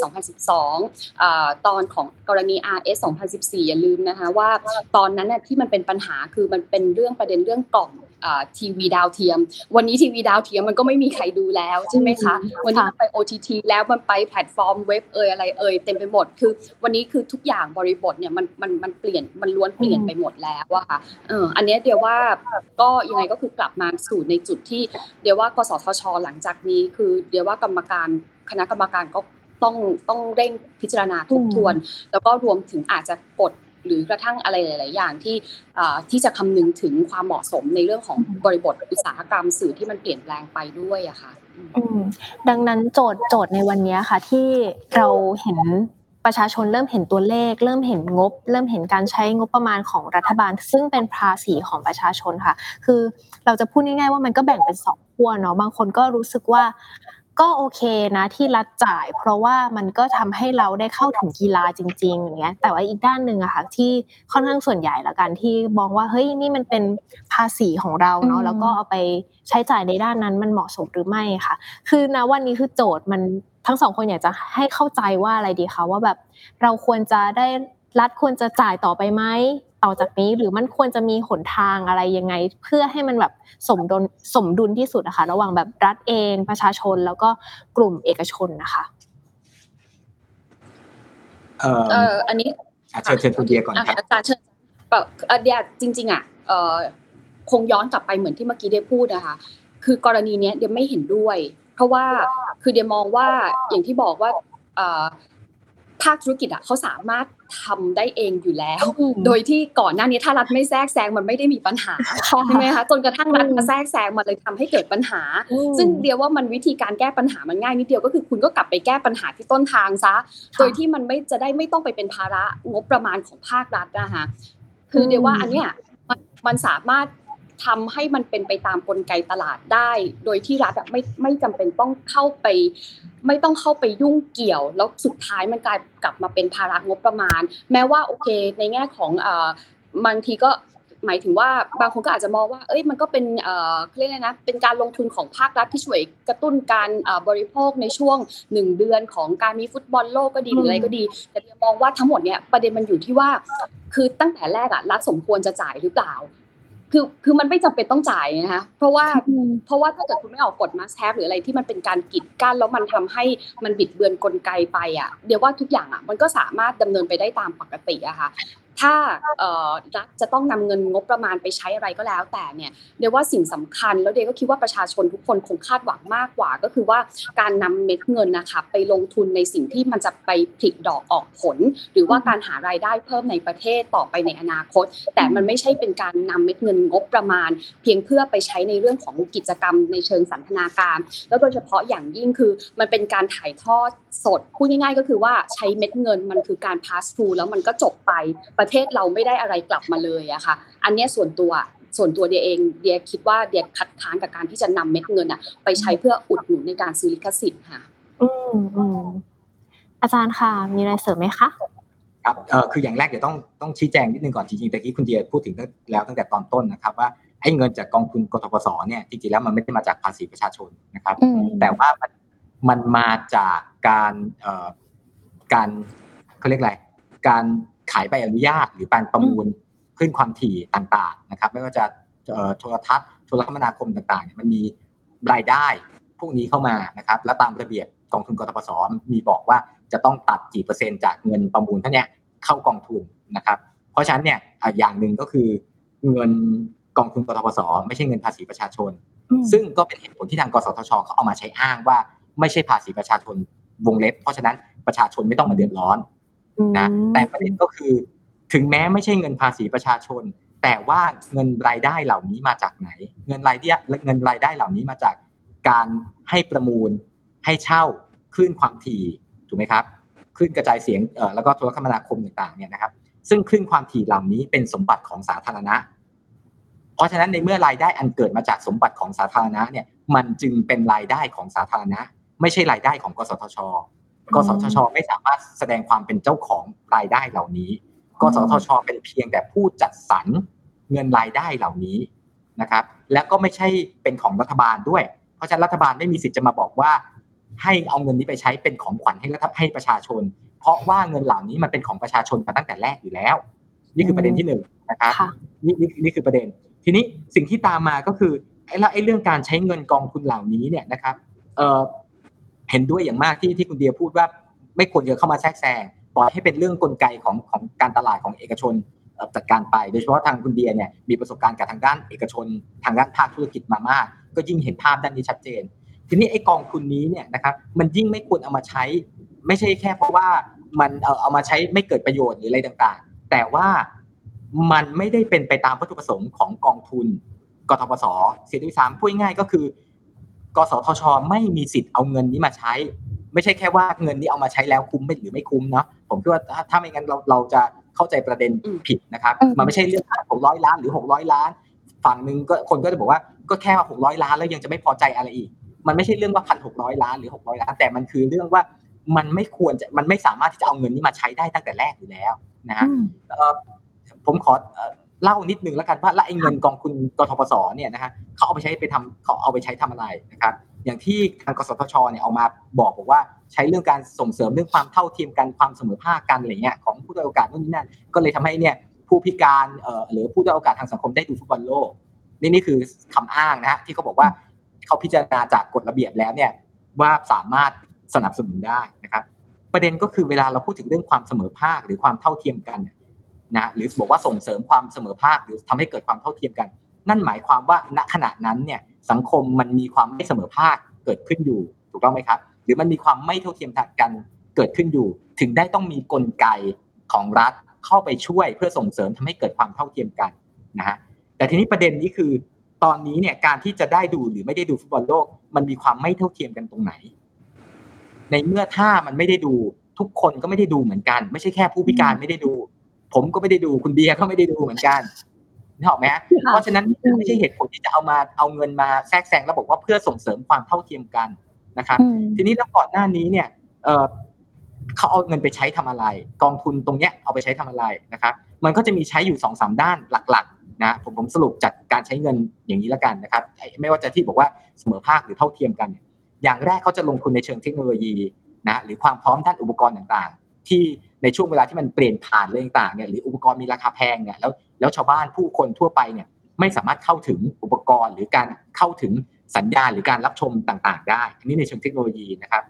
Speaker 4: 2012 ตอนของกรณี RS 2014 อย่าลืมนะคะว่าตอนนั้นน่ะที่มันเป็นปัญหาคือมันเป็นเรื่องประเด็นเรื่องกล่อง ทีวีดาวเทียม วันนี้ทีวีดาวเทียมมันก็ไม่มีใครดูแล้วใช่ไหมคะ วันนี้ไป OTT แล้วมันไปแพลตฟอร์มเว็บเอ่ยอะไรเอ่ยเต็มไปหมด คือวันนี้คือทุกอย่างบริบทเนี่ยมันมันมันเปลี่ยนมันล้วนเปลี่ยนไปหมดแล้วอะค่ะเอออันนี้เดี๋ยวว่าก็ยังไงก็คือกลับมาสู่ในจุดที่เดี๋ยวว่ากสทช หลังจากนี้ คือเดี๋ยวว่ากรรมการคณะกรรมการก็ต้องต้องเร่งพิจารณาทบทวน แล้วก็รวมถึงอาจจะกด หรือกระทั่งอะไรหลาย ๆ อย่างที่ที่จะคำนึงถึงความเหมาะสมในเรื่องของบริบทอุตสาหกรรมสื่อที่มันเปลี่ยนแปลงไปด้วยอะค่ะ
Speaker 1: ดังนั้นโจทย์โจทย์ในวันนี้ค่ะ ที่เราเห็นประชาชนเริ่มเห็นตัวเลข เริ่มเห็นงบ เริ่มเห็นการใช้งบประมาณของรัฐบาล ซึ่งเป็นภาษีของประชาชนค่ะ คือเราจะพูดง่ายๆว่ามันก็แบ่งเป็นสองขั้วเนาะบางคนก็รู้สึกว่า ก็โอเคนะที่รัฐจ่าย เพราะว่ามันก็ทำให้เราได้เข้าถึงกีฬาจริงๆอย่างเงี้ยแต่ว่าอีกด้านหนึ่งอะค่ะที่ค่อนข้างส่วนใหญ่ละกันที่มองว่าเฮ้ยนี่มันเป็นภาษีของเราเนาะแล้วก็เอาไปใช้จ่ายในด้านนั้นมันเหมาะสมหรือไม่ค่ะ คือนะวันนี้คือโจทย์มันทั้งสองคนอยากจะให้เข้าใจว่าอะไรดีคะว่าแบบเราควรจะได้รัฐควรจะจ่ายต่อไปไหม ต่อจากนี้หรือมันควรจะมีหนทางอะไรยังไง เพื่อให้มันแบบสมดุลสมดุลที่สุดนะคะระหว่างแบบรัฐเองประชาชนแล้วก็กลุ่มเอกชนนะคะ
Speaker 4: เอออันนี้
Speaker 3: เชิญเชิญคุณเดียก่อน
Speaker 4: ครับอาจารย์เชิญแบบเดียจริง ๆอะเออคงย้อนกลับไปเหมือนที่เมื่อกี้เดียพูดนะคะคือกรณีนี้เดียไม่เห็นด้วย เพราะว่าคือเดียมองว่าอย่างที่บอกว่า ภาคธุรกิจอะเขาสามารถทำได้เองอยู่แล้ว โดยที่ก่อนหน้านี้ถ้ารัฐไม่แทรกแซงมันไม่ได้มีปัญหาใช่ไหมคะจนกระทั่งรัฐมาแทรกแซงมันเลยทำให้เกิดปัญหา ซึ่งเดียวว่ามันวิธีการแก้ปัญหามันง่ายนิดเดียวก็คือคุณก็กลับไปแก้ปัญหาที่ต้นทางซะ โดยที่มันไม่จะได้ไม่ต้องไปเป็นภาระงบประมาณของภาครัฐนะคะคือเดียวว่าอันเนี้ยมันสามารถ ทำให้มันเป็นไปตามกลไกตลาดได้ โดยที่รัฐไม่ไม่จำเป็นต้องเข้าไป ไม่ต้องเข้าไปยุ่งเกี่ยว แล้วสุดท้ายมันกลายกลับมาเป็นภาระงบประมาณ แม้ว่าโอเค ในแง่ของบางทีก็หมายถึงว่าบางคนก็อาจจะมองว่า เอ้ย มันก็เป็นเอ่อเรียกอะไรนะ เป็นการลงทุนของภาครัฐที่ช่วยกระตุ้นการบริโภคในช่วงหนึ่งเดือนของการมีฟุตบอลโลกก็ดีหรืออะไรก็ดี แต่เดียมองว่าทั้งหมดเนี่ยประเด็นมันอยู่ที่ว่า คือตั้งแต่แรกอะรัฐสมควรจะจ่ายหรือเปล่า คือคือมันไม่จำเป็นต้องจ่ายนะคะเพราะว่าเพราะว่าถ้าเกิดคุณไม่ออกกฎมาสแทบหรืออะไรที่มันเป็นการกีดกั้นแล้วมันทำให้มันบิดเบือนกลไกไปอะเดี๋ยวว่าทุกอย่างอะมันก็สามารถดำเนินไปได้ตามปกติอะค่ะ ถ้ารัฐจะต้องนำเงินงบประมาณไปใช้อะไรก็แล้ว แต่เนี่ยเดี๋ยวว่าสิ่งสำคัญแล้วเดี๋ยวก็คิดว่าประชาชนทุกคนคงคาดหวังมากกว่า ก็คือว่าการนำเม็ดเงินนะคะไปลงทุนในสิ่งที่มันจะไปผลิดอกออกผล หรือว่าการหารายได้เพิ่มในประเทศต่อไปในอนาคต แต่มันไม่ใช่เป็นการนำเม็ดเงินงบประมาณ เพียงเพื่อไปใช้ในเรื่องของกิจกรรมในเชิงสันทนาการ แล้วโดยเฉพาะอย่างยิ่งคือมันเป็นการถ่ายทอดสดพูดง่ายๆ ก็คือว่าใช้เม็ดเงินมันคือการ pass through แล้วมันก็จบไปประเทศเราไม่ได้อะไรกลับมาเลยอะค่ะ อันนี้ส่วนตัวส่วนตัวเดียเองเดียคิดว่าเดียคัดค้านกับการที่จะนำเม็ดเงินอะไปใช้เพื่ออุดหนุนในการซื้อลิขสิทธิ์ค่ะ
Speaker 1: อืมอืมอาจารย์ค่ะ มีอะไรเสริมไหมคะ
Speaker 3: ครับเออคืออย่างแรกเดี๋ยวต้องต้องชี้แจงนิดนึงก่อนจริงๆแต่ที่คุณเดียพูดถึงแล้วตั้งแต่ตอนต้นนะครับว่าไอ้เงินจากกองทุนกทปสเนี่ยจริงๆแล้วมันไม่ได้มาจากภาษีประชาชนนะครับ แต่ว่ามันมันมาจากการเอ่อการเขาเรียกอะไรการ ขายใบอนุญาตหรือการประมูลขึ้นความถี่ต่างๆนะครับ ไม่ว่าจะโทรทัศน์โทรคมนาคมต่างๆมันมีรายได้พวกนี้เข้ามานะครับ และตามระเบียบกองทุนกทปสมีบอกว่าจะต้องตัดกี่เปอร์เซ็นต์จากเงินประมูลเท่านี้เข้ากองทุนนะครับ เพราะฉะนั้นเนี่ยอย่างหนึ่งก็คือเงินกองทุนกทปสไม่ใช่เงินภาษีประชาชน ซึ่งก็เป็นเหตุผลที่ทางกสทชเขาเอามาใช้อ้างว่า ไม่ใช่ภาษีประชาชนวงเล็บ เพราะฉะนั้นประชาชนไม่ต้องมาเดือดร้อน นะแต่ประเด็นก็คือ ถึงแม้ไม่ใช่เงินภาษีประชาชน แต่ว่าเงินรายได้เหล่านี้มาจากไหน เงินรายได้เงินรายได้เหล่านี้มาจากการให้ประมูลให้เช่าคลื่นความถี่ถูกไหมครับคลื่นกระจายเสียงเอ่อแล้วก็โทรคมนาคมต่างๆเนี่ยนะครับ ซึ่งคลื่นความถี่เหล่านี้เป็นสมบัติของสาธารณะ เพราะฉะนั้นในเมื่อรายได้อันเกิดมาจากสมบัติของสาธารณะเนี่ยมันจึงเป็นรายได้ของสาธารณะ ไม่ใช่รายได้ของกสทช กสทช ไม่สามารถแสดงความเป็นเจ้าของรายได้เหล่านี้กสทช เป็นเพียงแต่ผู้จัดสรรเงินรายได้เหล่านี้นะครับ และก็ไม่ใช่เป็นของรัฐบาลด้วย เพราะฉะนั้นรัฐบาลไม่มีสิทธิ์จะมาบอกว่า ให้เอาเงินนี้ไปใช้เป็นของขวัญให้รัฐให้ประชาชน เพราะว่าเงินเหล่านี้มันเป็นของประชาชนมาตั้งแต่แรกอยู่แล้ว นี่คือประเด็นที่หนึ่งนะครับนี่นี่นี่คือประเด็น ทีนี้สิ่งที่ตามมาก็คือไอ้แล้วไอ้เรื่องการใช้เงินกองทุนเหล่านี้เนี่ยนะครับเออ เห็นด้วยอย่างมากที่ที่คุณเดียพูดว่าไม่ควรจะเข้ามาแทรกแซงปล่อยให้เป็นเรื่องกลไกของของการตลาดของเอกชนจัดการไป โดยเฉพาะทางคุณเดียเนี่ยมีประสบการณ์กับทางด้านเอกชน ทางด้านภาคธุรกิจมามาก ก็ยิ่งเห็นภาพด้านนี้ชัดเจน ทีนี้ไอ้กองทุนนี้เนี่ยนะครับมันยิ่งไม่ควรเอามาใช้ ไม่ใช่แค่เพราะว่ามันเอาเอามาใช้ไม่เกิดประโยชน์หรืออะไรต่างๆ แต่ว่ามันไม่ได้เป็นไปตามวัตถุประสงค์ของกองทุนกทปสเสียด้วยซ้ำพูดง่ายก็คือ กสทช ไม่มีสิทธิ์เอาเงินนี้มาใช้ ไม่ใช่แค่ว่าเงินนี้เอามาใช้แล้วคุ้มไม่หรือไม่คุ้มเนาะผมคิดว่าถ้าไม่งั้นเราเราจะเข้าใจประเด็นผิดนะครับมันไม่ใช่เรื่องหกร้อยล้านหรือหกร้อยล้าน ฝั่งหนึ่งก็คนก็จะบอกว่าก็แค่ว่าหกร้อยล้านแล้วยังจะไม่พอใจอะไรอีก มันไม่ใช่เรื่องว่าพันหกร้อยล้านหรือหกร้อยล้าน แต่มันคือเรื่องว่ามันไม่ควรจะมันไม่สามารถที่จะเอาเงินนี้มาใช้ได้ตั้งแต่แรกอยู่แล้วนะฮะผมขอ เล่านิดนึงแล้วกันว่าและไอ้เงินกองทุนกทปสเนี่ยนะฮะเขาเอาไปใช้ไปทำเขาเอาไปใช้ทำอะไรนะครับอย่างที่ทางกสทชเนี่ยเอามาบอกบอกว่าใช้เรื่องการส่งเสริมเรื่องความเท่าเทียมกันความเสมอภาคกันอะไรเงี้ยของผู้ด้อยโอกาสนู่นนี่นั่นก็เลยทำให้เนี่ยผู้พิการเอ่อหรือผู้ด้อยโอกาสทางสังคมได้ดูฟุตบอลโลกนี่นี่คือคำอ้างนะฮะที่เขาบอกว่าเขาพิจารณาจากกฎระเบียบแล้วเนี่ยว่าสามารถสนับสนุนได้นะครับประเด็นก็คือเวลาเราพูดถึงเรื่องความเสมอภาคหรือความเท่าเทียมกันน นะหรือบอกว่าส่งเสริมความเสมอภาคหรือทำให้เกิดความเท่าเทียมกัน นั่นหมายความว่าณขณะนั้นเนี่ยสังคมมันมีความไม่เสมอภาคเกิดขึ้นอยู่ถูกต้องไหมครับ หรือมันมีความไม่เท่าเทียมกันเกิดขึ้นอยู่ ถึงได้ต้องมีกลไกของรัฐเข้าไปช่วยเพื่อส่งเสริมทำให้เกิดความเท่าเทียมกันนะฮะแต่ทีนี้ประเด็นนี้คือ ตอนนี้เนี่ยการที่จะได้ดูหรือไม่ได้ดูฟุตบอลโลก มันมีความไม่เท่าเทียมกันตรงไหน ในเมื่อถ้ามันไม่ได้ดูทุกคนก็ไม่ได้ดูเหมือนกัน ไม่ใช่แค่ผู้พิการไม่ได้ดู ผมก็ไม่ได้ดูคุณเดียก็ไม่ได้ดูเหมือนกันนึกออกไหมเพราะฉะนั้นไม่ใช่เหตุผลที่จะเอามาเอาเงินมาแทรกแซงแล้วบอกว่าเพื่อส่งเสริมความเท่าเทียมกันนะครับ ทีนี้แล้วก่อนหน้านี้เนี่ยเออเขาเอาเงินไปใช้ทำอะไร กองทุนตรงเนี้ยเอาไปใช้ทำอะไรนะครับ มันก็จะมีใช้อยู่สองสามด้านหลักนะผมผมสรุปจากการใช้เงินอย่างนี้แล้วกันนะครับ ไม่ว่าจะที่บอกว่าเสมอภาคหรือเท่าเทียมกัน อย่างแรกเขาจะลงทุนในเชิงเทคโนโลยีนะหรือความพร้อมด้านอุปกรณ์ต่างๆ ที่ในช่วงเวลาที่มันเปลี่ยนผ่านเรื่องต่างเนี่ยหรืออุปกรณ์มีราคาแพงเนี่ยแล้วแล้วชาวบ้านผู้คนทั่วไปเนี่ยไม่สามารถเข้าถึงอุปกรณ์หรือการเข้าถึงสัญญาณหรือการรับชมต่างๆ ได้ อันนี้ในเชิงเทคโนโลยีนะครับ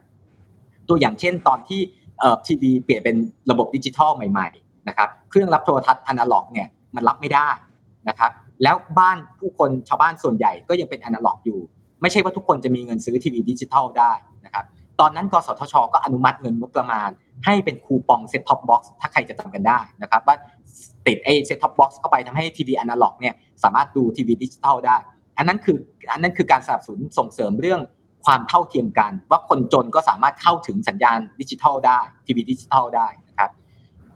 Speaker 3: ตัวอย่างเช่นตอนที่เอ่อทีวีเปลี่ยนเป็นระบบดิจิทัลใหม่ๆนะครับเครื่องรับโทรทัศน์อนาล็อกเนี่ยมันรับไม่ได้นะครับแล้วบ้านผู้คนชาวบ้านส่วนใหญ่ก็ยังเป็นอนาล็อกอยู่ ไม่ใช่ว่าทุกคนจะมีเงินซื้อทีวีดิจิทัลได้นะครับตอนนั้นกสทช ก็อนุมัติเงินงบประมาณ ให้เป็นคูปอง set top box ถ้าใครจะจำกันได้นะครับว่าติดไอ้ set top box เข้าไปทำให้ทีวีอนาล็อกเนี่ยสามารถดูทีวีดิจิทัลได้ อันนั้นคืออันนั้นคือการสนับสนุนส่งเสริมเรื่องความเท่าเทียมกัน ว่าคนจนก็สามารถเข้าถึงสัญญาณดิจิทัลได้ทีวีดิจิทัลได้นะครับ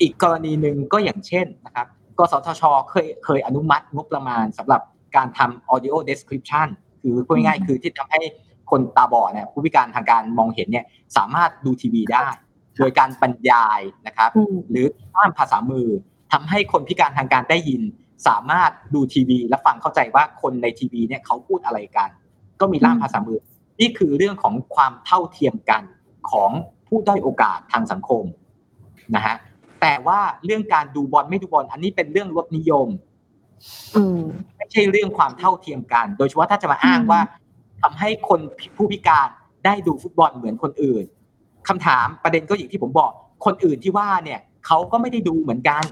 Speaker 3: อีกกรณีหนึ่งก็อย่างเช่นนะครับกสทชเคยเคยอนุมัติงบประมาณสำหรับการทำ audio description คือพูดง่ายๆคือที่ทำให้คนตาบอดเนี่ยผู้พิการทางการมองเห็นเนี่ยสามารถดูทีวีได้ โดยการบรรยายนะครับ หรือภาพภาษามือทำให้คนพิการทางการได้ยิน สามารถดูทีวี และฟังเข้าใจว่าคนในทีวีเนี่ยเขาพูดอะไรกัน ก็มีล่ามภาษามือ นี่คือเรื่องของความเท่าเทียมกันของผู้ด้อยโอกาสทางสังคมนะฮะแต่ว่าเรื่องการดูบอลไม่ดูบอลอันนี้เป็นเรื่องรสนิยมไม่ใช่เรื่องความเท่าเทียมกัน โดยเฉพาะถ้าจะมาอ้างว่าทำให้คนผู้พิการได้ดูฟุตบอลเหมือนคนอื่น คำถามประเด็นก็อย่างที่ผมบอก คนอื่นที่ว่าเนี่ยเขาก็ไม่ได้ดูเหมือนกัน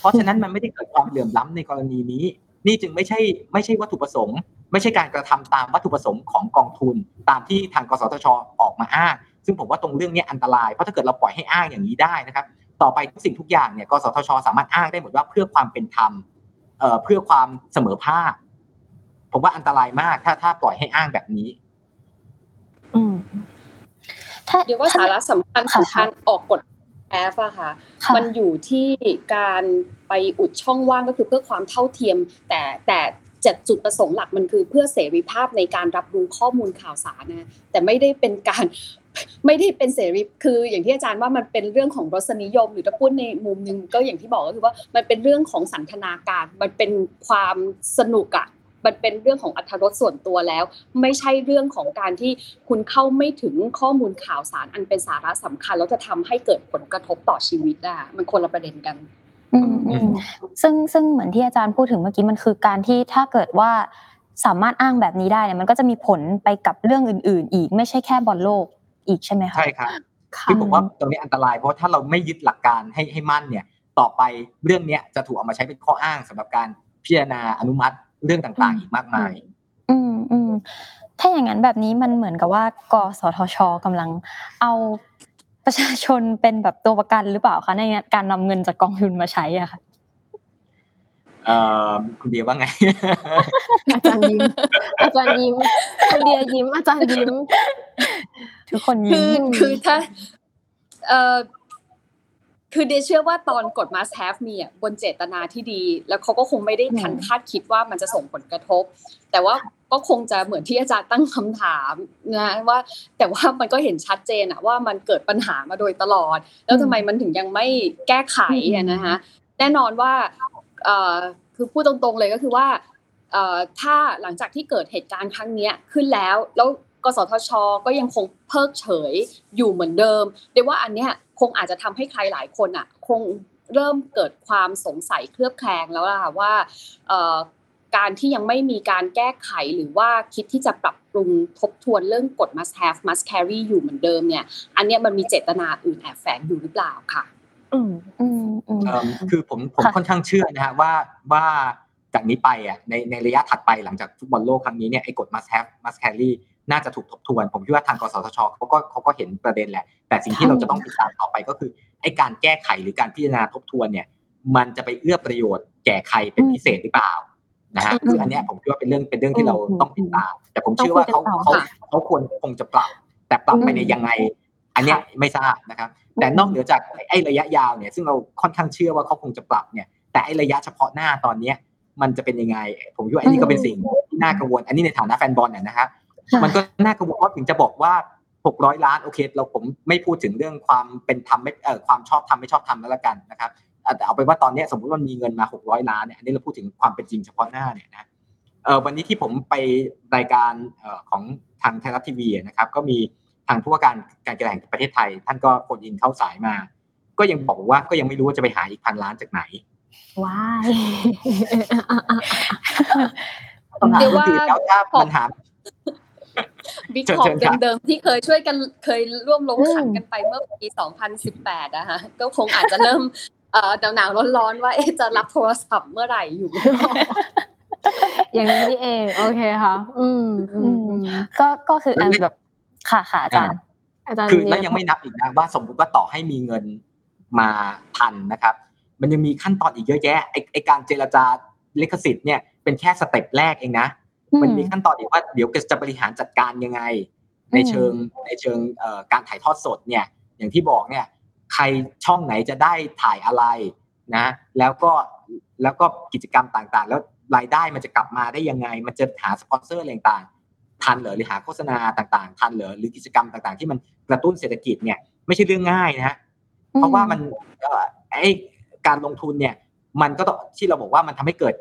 Speaker 3: เพราะฉะนั้นมันไม่ได้เกิดความเหลื่อมล้ำในกรณีนี้ นี่จึงไม่ใช่ไม่ใช่วัตถุประสงค์ ไม่ใช่การกระทำตามวัตถุประสงค์ของกองทุน ตามที่ทางกสทชออกมาอ้างซึ่งผมว่าตรงเรื่องนี้อันตรายเพราะถ้าเกิดเราปล่อยให้อ้างอย่างนี้ได้นะครับ ต่อไปทุกสิ่งทุกอย่างเนี่ยกสทช สามารถอ้างได้หมดว่าเพื่อความเป็นธรรมเอ่อเพื่อความเสมอภาคผมว่าอันตรายมากถ้าถ้าปล่อยให้อ้างแบบนี้
Speaker 1: อืม
Speaker 4: เดี๋ยวว่าสาระสำคัญของการออกกฎแอฟอะค่ะ มันอยู่ที่การไปอุดช่องว่างก็คือเพื่อความเท่าเทียม แต่แต่จ็ดจุดประสงค์หลักมันคือเพื่อเสรีภาพในการรับรู้ข้อมูลข่าวสารนะแต่ไม่ได้เป็นการไม่ได้เป็นเสรีคืออย่างที่อาจารย์ว่ามันเป็นเรื่องของรสนิยม หรือถ้าพูดในมุมหนึ่งก็อย่างที่บอกก็คือว่ามันเป็นเรื่องของสันทนาการ มันเป็นความสนุกอะ มันเป็นเรื่องของอัธรสส่วนตัวแล้ว ไม่ใช่เรื่องของการที่คุณเข้าไม่ถึงข้อมูลข่าวสารอันเป็นสาระสำคัญแล้วจะทำให้เกิดผลกระทบต่อชีวิตอะมันคนละประเด็นกัน
Speaker 2: ซึ่งซึ่งเหมือนที่อาจารย์พูดถึงเมื่อกี้มันคือการที่ถ้าเกิดว่าสามารถอ้างแบบนี้ได้เนี่ยมันก็จะมีผลไปกับเรื่องอื่น ๆ อีกไม่ใช่แค่บอลโลกอีกใช่ไหมคะ
Speaker 3: ใช่ครับที่ผมว่าตรงนี้อันตรายเพราะถ้าเราไม่ยึดหลักการให้ให้มั่นเนี่ย ต่อไปเรื่องเนี้ยจะถูกเอามาใช้เป็นข้ออ้างสำหรับการพิจารณาอนุมัติ เรื่องต่างๆอีกมากมาย
Speaker 2: อืมอืมถ้าอย่างนั้นแบบนี้มันเหมือนกับว่ากสทชกำลัง เอาประชาชนเป็นแบบตัวประกันหรือเปล่าคะในการนำเงินจากกองทุนมาใช้อะค่ะ
Speaker 3: เอ่อคุณเดียว่าไง
Speaker 1: อาจารย์ยิ้ม อาจารย์ยิ้มคุณเดียยิ้ม อาจารย์ยิ้ม
Speaker 2: ทุกคนยิ้
Speaker 4: มคือถ้าเอ่อ คือเดเชื่อว่าตอนกฎ must have มีอะบนเจตนาที่ดี แล้วเขาก็คงไม่ได้ทันคาดคิดว่ามันจะส่งผลกระทบ แต่ว่าก็คงจะเหมือนที่อาจารย์ตั้งคำถามนะว่า แต่ว่ามันก็เห็นชัดเจนอะว่ามันเกิดปัญหามาโดยตลอด แล้วทำไมมันถึงยังไม่แก้ไขอะนะคะแน่นอนว่าคือพูดตรงๆเลยก็คือว่าถ้าหลังจากที่เกิดเหตุการณ์ครั้งนี้ขึ้นแล้วแล้วกสทช ก็ยังคงเพิกเฉยอยู่เหมือนเดิมเดี๋ยวว่าอันเนี้ยค งอาจจะทำให้ใครหลายคนอะคงเริ่มเกิดความสงสัยเคลือบแคลงแล้วล่ะว่าการที่ยังไม่มีการแก้ไขหรือว่าคิดที่จะปรับปรุงทบทวนเรื่องกฎ must have must carry อยู่เหมือนเดิมเนี่ย อันนี้มันมีเจตนาอื่นแอบแฝงอยู่หรือเปล่าค่ะ
Speaker 3: อืมอืมอืมคือผมผมค่อนข้างเชื่อนะฮะว่าว่าจากนี้ไปอะในในระยะถัดไปหลังจากฟุตบอลโลกครั้งนี้เนี่ยไอ้กฎ must have must carry น่าจะถูกทบทวน ผมคิดว่าทางกสทชเขาก็เขาก็เห็นประเด็นแหละ แต่สิ่งที่เราจะต้องติดตามต่อไปก็คือไอ้การแก้ไขหรือการพิจารณาทบทวนเนี่ย มันจะไปเอื้อประโยชน์แก่ใครเป็นพิเศษหรือเปล่านะฮะคืออันนี้ผมคิดว่าเป็นเรื่องเป็นเรื่องที่เราต้องติดตาม แต่ผมเชื่อว่าเขาเขาเขาควรคงจะปรับ แต่ปรับไปในยังไง อันนี้ไม่ทราบนะครับ แต่นอกเหนือจากไอ้ระยะยาวเนี่ย ซึ่งเราค่อนข้างเชื่อว่าเขาคงจะปรับเนี่ย แต่ไอ้ระยะเฉพาะหน้าตอนเนี้ยมันจะเป็นยังไง ผมคิดว่าอันนี้ก็เป็นสิ่งที่น่ากังวล อันนี้ในฐานะแฟนบอลเนี่ยนะครับ มันก็น่ากังวลเพราะถึงจะบอกว่า600ล้านโอเค เราผมไม่พูดถึงเรื่องความเป็นธรรมไม่เอ่อความชอบธรรมไม่ชอบธรรมแล้วละกันนะครับแต่เอาไปว่าตอนนี้สมมติว่ามีเงินมาหกร้อยล้านเนี่ยอันนี้เราพูดถึงความเป็นจริงเฉพาะหน้าเนี่ยนะเออวันนี้ที่ผมไปรายการของทางไทยรัฐทีวีนะครับ ก็มีทางผู้ว่าการการกีฬาแห่งประเทศไทย ท่านก็โฟนอินเข้าสายมา ก็ยังบอกว่าก็ยังไม่รู้ว่าจะไปหาอีกพันล้านจากไหน
Speaker 1: ว้าย
Speaker 4: เดี๋ยวว่า
Speaker 3: แล้วถ้าปัญหา
Speaker 4: บิ๊กคอปเดิมๆที่เคยช่วยกันเคยร่วมลงขันกันไปเมื่อปี 2018นะคะก็คงอาจจะเริ่มเอ่อหนาวๆร้อนๆว่าจะรับโทรศัพท์เมื่อไหร่อยู่
Speaker 1: อย่างนี้เองโอเคค่ะ อืม
Speaker 2: ก็ก็คืออันแบบค่ะค่ะอาจารย์
Speaker 3: อาจารย์คือแล้วยังไม่นับอีกนะว่าสมมติว่าต่อให้มีเงินมาพันนะครับ มันยังมีขั้นตอนอีกเยอะแยะไอไอการเจรจาลิขสิทธิ์เนี่ยเป็นแค่สเต็ปแรกเองนะ มันมีขั้นตอนอีกว่าเดี๋ยวจะบริหารจัดการยังไง ในเชิงในเชิงการถ่ายทอดสดเนี่ย อย่างที่บอกเนี่ย ใครช่องไหนจะได้ถ่ายอะไรนะ แล้วก็แล้วก็กิจกรรมต่างๆ แล้วรายได้มันจะกลับมาได้ยังไง มันจะหาสปอนเซอร์อะไรต่างๆทันเหรอหรือหาโฆษณาต่างๆ ทันเหรอหรือกิจกรรมต่างๆ ที่มันกระตุ้นเศรษฐกิจเนี่ยไม่ใช่เรื่องง่ายนะเพราะว่ามันไอการลงทุนเนี่ย มันก็ต้องที่เราบอกว่ามันทำให้เกิด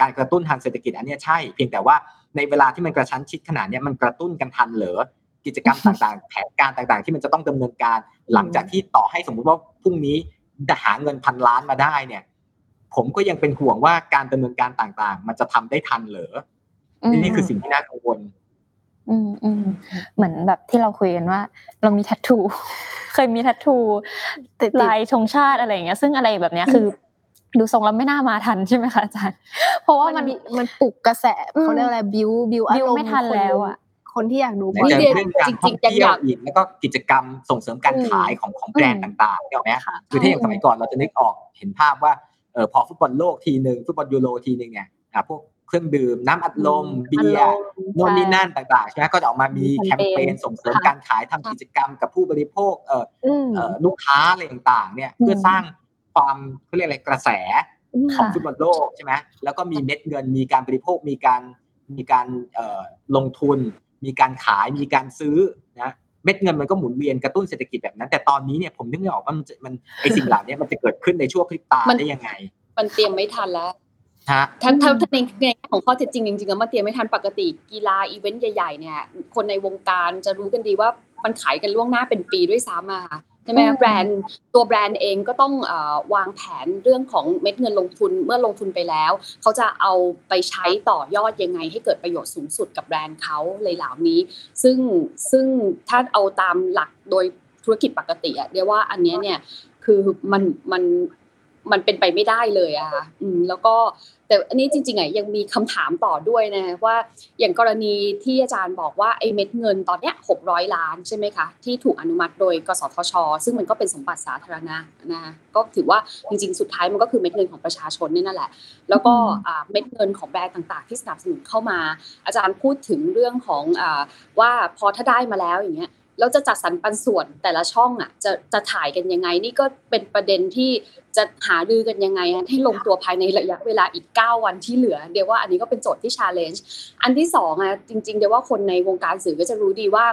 Speaker 3: การกระตุ้นทางเศรษฐกิจอันนี้ใช่ เพียงแต่ว่าในเวลาที่มันกระชั้นชิดขนาดนี้มันกระตุ้นกันทันเหรอกิจกรรมต่างๆ แผนการต่างๆ ที่มันจะต้องดำเนินการหลังจากที่ต่อให้สมมุติว่าพรุ่งนี้หาเงินพันล้านมาได้เนี่ย ผมก็ยังเป็นห่วงว่าการดำเนินการต่างๆ มันจะทำได้ทันเหรอนี่คือสิ่งที่น่ากังวล
Speaker 2: อืมอืมเหมือนแบบที่เราคุยกันว่า เรามีทัตทู เคยมีทัตทูติดลายธงชาติอะไรอย่างเงี้ย ซึ่งอะไรแบบเนี้ยคือ ดูทรงแล้วไม่น่ามาทันใช่ไหมคะอาจารย์ เพราะว่ามัน
Speaker 1: มันปลุกกระแสเขาเรียกอะไรบิวบิวอารมณ์
Speaker 2: ไม่ทันแล้วอะ
Speaker 1: คนที่อยากดู
Speaker 3: บอลเรื่องการท่องเที่ยวอีกแล้วก็กิจกรรมส่งเสริมการขายของของแบรนด์ต่างๆเนี่ยไหมคือถ้าอย่างสมัยก่อนเราจะนึกออกเห็นภาพว่าเออพอฟุตบอลโลกทีหนึ่งฟุตบอลยูโรทีหนึ่งเนี่ยพวกเครื่องดื่มน้ำอัดลมเบียร์โน่นนี่นั่นต่างๆใช่ไหมก็จะออกมามีแคมเปญส่งเสริมการขายทำกิจกรรมกับผู้บริโภคเออลูกค้าอะไรต่างๆเนี่ยเพื่อสร้าง ความเขาเรียกอะไรกระแสของฟุตบอลโลกใช่ไหมแล้วก็มีเม็ดเงินมีการบริโภคมีการมีการลงทุน มีการขายมีการซื้อนะเม็ดเงินมันก็หมุนเวียนกระตุ้นเศรษฐกิจแบบนั้น แต่ตอนนี้เนี่ยผมนึกไม่ออกว่ามันมันไอสิ่งเหล่านี้มันจะเกิดขึ้นในช่วงพริบตาได้ยังไง
Speaker 4: มันเตรียมไม่ทันแล้ว
Speaker 3: ฮะ
Speaker 4: ถ้าถ้าในในของข้อเท็จจริงจริงๆมันเตรียมไม่ทันปกติกีฬาอีเวนต์ใหญ่ๆเนี่ยคนในวงการจะรู้กันดีว่ามันขายกันล่วงหน้าเป็นปีด้วยซ้ำอะ ใช่ไหมแบรนด์ตัวแบรนด์เองก็ต้องวางแผนเรื่องของเม็ดเงินลงทุนเมื่อลงทุนไปแล้ว เขาจะเอาไปใช้ต่อยอดยังไง ให้เกิดประโยชน์สูงสุดกับแบรนด์เขาเลยเหล่านี้ ซึ่งซึ่งถ้าเอาตามหลักโดยธุรกิจปกติอะเรียกว่าอันนี้เนี่ยคือมันมันมันเป็นไปไม่ได้เลยอะค่ะอืมแล้วก็ แต่อันนี้จริงๆอะยังมีคำถามต่อด้วยนะว่าอย่างกรณีที่อาจารย์บอกว่าไอ้เม็ดเงินตอนเนี้ยหกร้อยล้านใช่ไหมคะที่ถูกอนุมัติโดยกสทช ซึ่งมันก็เป็นสมบัติสาธารณะนะก็ถือว่าจริงๆ สุดท้ายมันก็คือเม็ดเงินของประชาชนนี่นั่นแหละ แล้วก็เม็ดเงินของแบรนด์ต่างๆ ที่สนับสนุนเข้ามา อาจารย์พูดถึงเรื่องของว่าพอถ้าได้มาแล้วอย่างเงี้ย แล้วจะจัดสรรปันส่วนแต่ละช่องอะจะจะถ่ายกันยังไง นี่ก็เป็นประเด็นที่จะหาดือกันยังไง ให้ลงตัวภายในระยะเวลาอีก 9 วันที่เหลือ เดี๋ยวว่าอันนี้ก็เป็นโจทย์ที่ challenge อันที่2อะจริง ๆ เดี๋ยวว่าคนในวงการสื่อก็จะรู้ดีว่า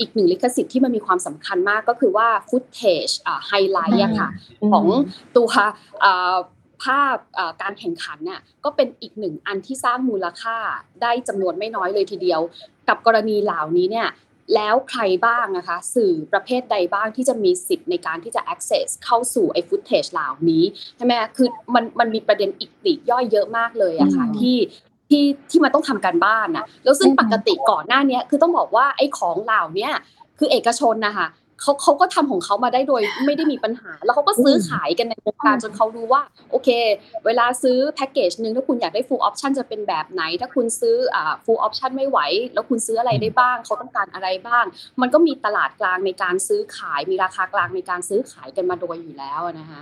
Speaker 4: อีกหนึ่งลิขสิทธิ์ที่มันมีความสำคัญมากก็คือว่า footage highlight อะค่ะของตัวภาพการแข่งขันเนี่ยก็เป็นอีกหนึ่งอันที่สร้างมูลค่าได้จำนวนไม่น้อยเลยทีเดียว กับกรณีเหล่านี้เนี่ย แล้วใครบ้างนะคะ สื่อประเภทใดบ้างที่จะมีสิทธิ์ในการที่จะ access เข้าสู่ไอ้ footage เหล่านี้ใช่ไหมคือมันมันมีประเด็นอีกปลีกย่อยเยอะมากเลยอะค่ะที่ที่ที่มันต้องทำการบ้านอะแล้วซึ่งปกติก่อนหน้านี้คือต้องบอกว่าไอ้ของเหล่านี้คือเอกชนนะคะ เขาเขาก็ทำของเขามาได้โดยไม่ได้มีปัญหา แล้วเขาก็ซื้อขายกันในวงการจนเขารู้ว่า โอเค เวลาซื้อแพ็กเกจหนึ่งถ้าคุณอยากได้ full option จะเป็นแบบไหน ถ้าคุณซื้ออ่า full option ไม่ไหว แล้วคุณซื้ออะไรได้บ้าง เขาต้องการอะไรบ้าง มันก็มีตลาดกลางในการซื้อขาย มีราคากลางในการซื้อขายกันมาโดยอยู่แล้วนะคะ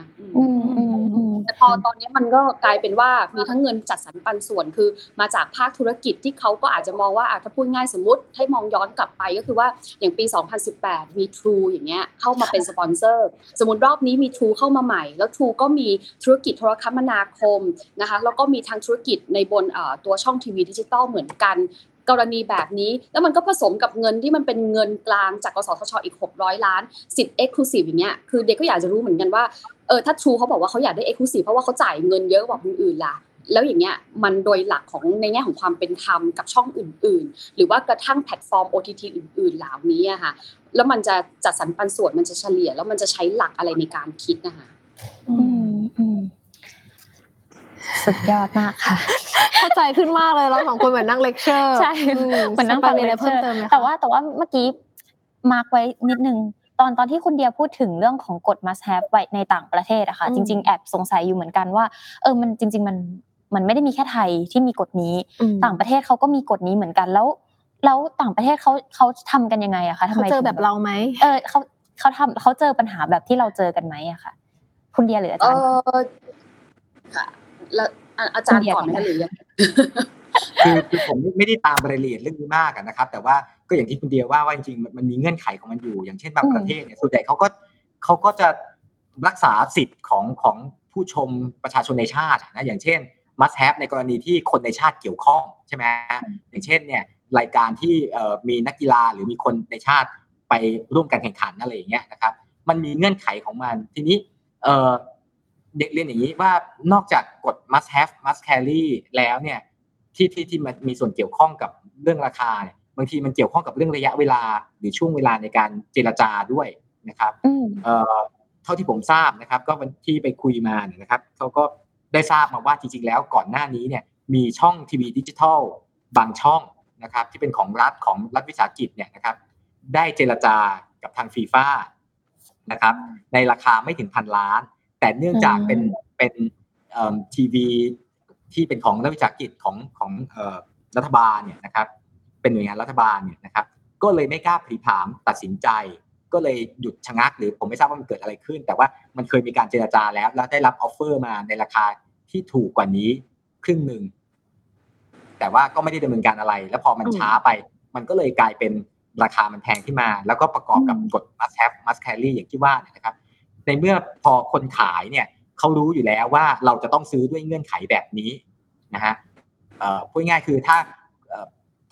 Speaker 4: แต่พอตอนนี้มันก็กลายเป็นว่ามีทั้งเงินจัดสรรปันส่วนคือ มาจากภาคธุรกิจที่เขาก็อาจจะมองว่าถ้าพูดง่ายสมมติให้มองย้อนกลับไปก็คือว่าอย่างปี 2018 มี True อย่างเงี้ยเข้ามาเป็นสปอนเซอร์ สมมติรอบนี้มี True เข้ามาใหม่ แล้ว True ก็มีธุรกิจโทรคมนาคมนะคะแล้วก็มีทางธุรกิจในบนตัวช่องทีวีดิจิตอลเหมือนกันกรณีแบบนี้ แล้วมันก็ผสมกับเงินที่มันเป็นเงินกลางจากกสทชอีก 600 ล้านสิทธิ์ exclusive อย่างเงี้ยคือเดียก็อยากจะรู้เหมือนกันว่า เออถ้าทรูเขาบอกว่าเขาอยากได้ exclusive เพราะว่าเขาจ่ายเงินเยอะกว่าคนอื่นล่ะแล้วอย่างเงี้ยมันโดยหลักของในแง่ของความเป็นธรรมกับช่องอื่น ๆ หรือว่ากระทั่งแพลตฟอร์ม OTT อื่น ๆ เหล่านี้อะค่ะแล้วมันจะจัดสรรปันส่วนมันจะเฉลี่ย แล้วมันจะใช้หลักอะไรในการคิดนะคะ
Speaker 2: สุดยอดมากค่ะ
Speaker 1: เข้าใจขึ้นมากเลยเราสองคนเหมือนนั่งเลคเชอร์
Speaker 2: ใช่เหมือนนั่งฟังเลคเชอร์แต่ว่าแต่ว่าเมื่อกี้ mark ไว้นิดนึง ตอนตอนที่คุณเดียพูดถึงเรื่องของกฎ must have ไว้ในต่างประเทศอะค่ะจริง ๆ แอบสงสัยอยู่เหมือนกันว่าเออมันจริง ๆ มันมันไม่ได้มีแค่ไทยที่มีกฎนี้ ต่างประเทศเขาก็มีกฎนี้เหมือนกันแล้ว แล้วต่างประเทศเขาเขาทำกันยังไงอะคะทำไม
Speaker 1: เจอแบบเราไหม
Speaker 2: เออเขาเขาทำเขาเจอปัญหาแบบที่เราเจอกันไหมอะค่ะ คุณเดียหรืออาจารย์
Speaker 4: ค่ะแล้วอาจารย์ก่อนไหมหรือยัง
Speaker 3: คือคือผมไม่ได้ตามรายละเอียดเรื่องนี้มากนะครับ แต่ว่าก็อย่างที่คุณเดียว่าว่าจริงๆมันมีเงื่อนไขของมันอยู่ อย่างเช่นบางประเทศเนี่ยส่วนใหญ่เขาก็เขาก็จะรักษาสิทธิ์ของของผู้ชมประชาชนในชาตินะอย่างเช่น must have ในกรณีที่คนในชาติเกี่ยวข้องใช่ไหมอย่างเช่นเนี่ยรายการที่มีนักกีฬาหรือมีคนในชาติไปร่วมการแข่งขันอะไรอย่างเงี้ยนะครับ มันมีเงื่อนไขของมันทีนี้เด็กเรียนอย่างนี้ว่านอกจากกฎ must have must carry แล้วเนี่ย ที่ที่ที่มันมีส่วนเกี่ยวข้องกับเรื่องราคาเนี่ยบางทีมันเกี่ยวข้องกับเรื่องระยะเวลา หรือช่วงเวลาในการเจรจาด้วยนะครับเท่าที่ผมทราบนะครับ ก็วันที่ไปคุยมาเนี่ยนะครับเขาก็ได้ทราบมาว่าจริงๆแล้วก่อนหน้านี้เนี่ยมีช่องทีวีดิจิทัลบางช่องนะครับที่เป็นของรัฐของรัฐวิสาหกิจเนี่ยนะครับ ได้เจรจากับทางฟีฟ่านะครับ ในราคาไม่ถึงพันล้าน แต่เนื่องจากเป็นเป็นทีวี ที่เป็นของรัฐวิสาหกิจของของรัฐบาลเนี่ยนะครับ เป็นหน่วยงานรัฐบาลเนี่ยนะครับ ก็เลยไม่กล้าผลีผลามตัดสินใจ ก็เลยหยุดชะงัก หรือผมไม่ทราบว่ามันเกิดอะไรขึ้น แต่ว่ามันเคยมีการเจรจาแล้ว แล้วได้รับ offer มาในราคาที่ถูกกว่านี้ครึ่งหนึ่งแต่ว่าก็ไม่ได้ดำเนินการอะไร แล้วพอมันช้าไป มันก็เลยกลายเป็นราคามันแพงขึ้นมา แล้วก็ประกอบกับกฎ must have must carry อย่างที่ว่านะครับ ในเมื่อพอคนขายเนี่ย เขารู้อยู่แล้วว่าเราจะต้องซื้อด้วยเงื่อนไขแบบนี้นะฮะพูดง่ายคือถ้า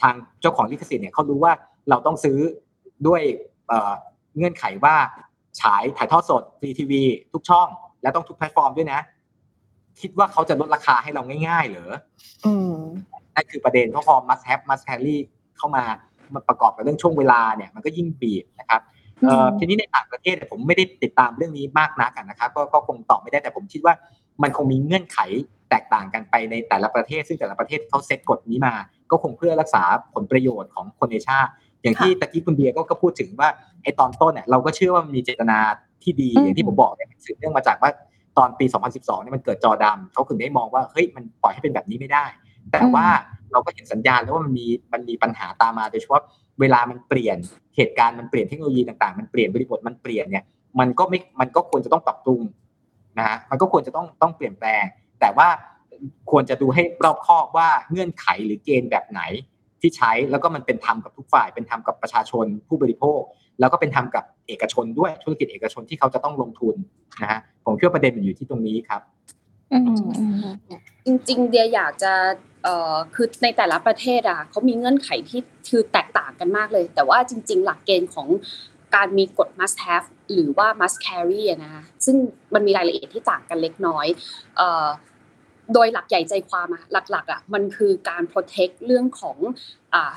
Speaker 3: ทางเจ้าของลิขสิทธิ์เนี่ยเขารู้ว่าเราต้องซื้อด้วยเงื่อนไขว่าฉายถ่ายทอดสดฟรีทีวีทุกช่อง แล้วต้องทุกแพลตฟอร์มด้วยนะ คิดว่าเขาจะลดราคาให้เราง่ายๆ เหรอนั่นคือประเด็นเพราะพอ must have must carry เข้ามามาประกอบกับเรื่องช่วงเวลาเนี่ยมันก็ยิ่งบีบนะครับ ทีนี้ในต่างประเทศผมไม่ได้ติดตามเรื่องนี้มากนักนะครับก็ก็คงตอบไม่ได้แต่ผมคิดว่ามันคงมีเงื่อนไขแตกต่างกันไปในแต่ละประเทศ ซึ่งแต่ละประเทศเขาเซตกฎนี้มา ก็คงเพื่อรักษาผลประโยชน์ของคนในชาติ อย่างที่ตะกี้คุณเบียก็พูดถึงว่าไอ้ตอนต้นเนี่ยเราก็เชื่อว่ามีเจตนาที่ดีอย่างที่ผมบอกเนี่ยสืบเนื่องมาจากว่าตอนปี 2012เนี่ยมันเกิดจอดำเขาถึงได้มองว่าเฮ้ยมันปล่อยให้เป็นแบบนี้ไม่ได้ แต่ว่าเราก็เห็นสัญญาณแล้วว่ามันมีมันมีปัญหาตามมาโดยเฉพาะ เวลามันเปลี่ยนเหตุการณ์มันเปลี่ยนเทคโนโลยีต่างๆ มันเปลี่ยนบริบทมันเปลี่ยนเนี่ยมันก็ไม่มันก็ควรจะต้องปรับปรุงนะฮะมันก็ควรจะต้องต้องเปลี่ยนแปลง แต่ว่าควรจะดูให้รอบคอบว่าเงื่อนไขหรือเกณฑ์แบบไหนที่ใช้แล้วก็มันเป็นธรรมกับทุกฝ่าย เป็นธรรมกับประชาชนผู้บริโภค แล้วก็เป็นธรรมกับเอกชนด้วยธุรกิจเอกชนที่เขาจะต้องลงทุนนะฮะผมเชื่อประเด็นมันอยู่ที่ตรงนี้ครับ
Speaker 4: จริง ๆ เดียอยากจะเอ่อคือในแต่ละประเทศอะเขามีเงื่อนไขที่คือแตกต่างกันมากเลย แต่ว่าจริง ๆ หลักเกณฑ์ของการมีกฎ must have หรือว่า must carry นะคะซึ่งมันมีรายละเอียดที่ต่างกันเล็กน้อยเอ่อโดยหลักใหญ่ใจความอะหลักๆอะมันคือการ protect เรื่องของ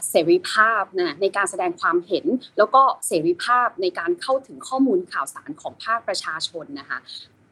Speaker 4: เสรีภาพนะในการแสดงความเห็น แล้วก็เสรีภาพในการเข้าถึงข้อมูลข่าวสารของภาคประชาชนนะคะ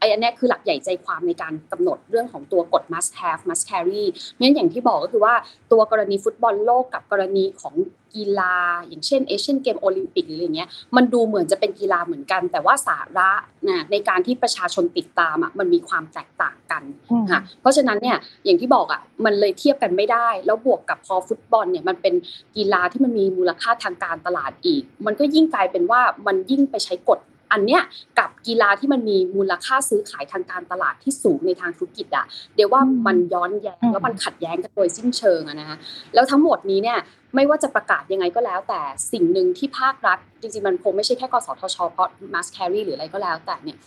Speaker 4: ไอ้อันนี้คือหลักใหญ่ใจความในการกำหนดเรื่องของตัวกฎ must have must carry งั้นอย่างที่บอกก็คือว่าตัวกรณีฟุตบอลโลกกับกรณีของกีฬา อย่างเช่นเอเชียนเกมโอลิมปิกหรืออะไรเงี้ยมันดูเหมือนจะเป็นกีฬาเหมือนกัน แต่ว่าสาระนะในการที่ประชาชนติดตามอะมันมีความแตกต่างกันค่ะเพราะฉะนั้นเนี่ยอย่างที่บอกอะมันเลยเทียบกันไม่ได้ แล้วบวกกับพอฟุตบอลเนี่ยมันเป็นกีฬาที่มันมีมูลค่าทางการตลาดอีก มันก็ยิ่งกลายเป็นว่ามันยิ่งไปใช้กฎ อันเนี้ยกับกีฬาที่มันมีมูลค่าซื้อขายทางการตลาดที่สูงในทางธุรกิจอะเดี๋ยวว่ามันย้อนแย้งแล้วมันขัดแย้งกันโดยสิ้นเชิงอะนะคะแล้วทั้งหมดนี้เนี่ยไม่ว่าจะประกาศยังไงก็แล้ว แต่สิ่งหนึ่งที่ภาครัฐจริงๆมันคงไม่ใช่แค่กสทชเพราะ mass carry หรืออะไรก็แล้วแต่เนี่ย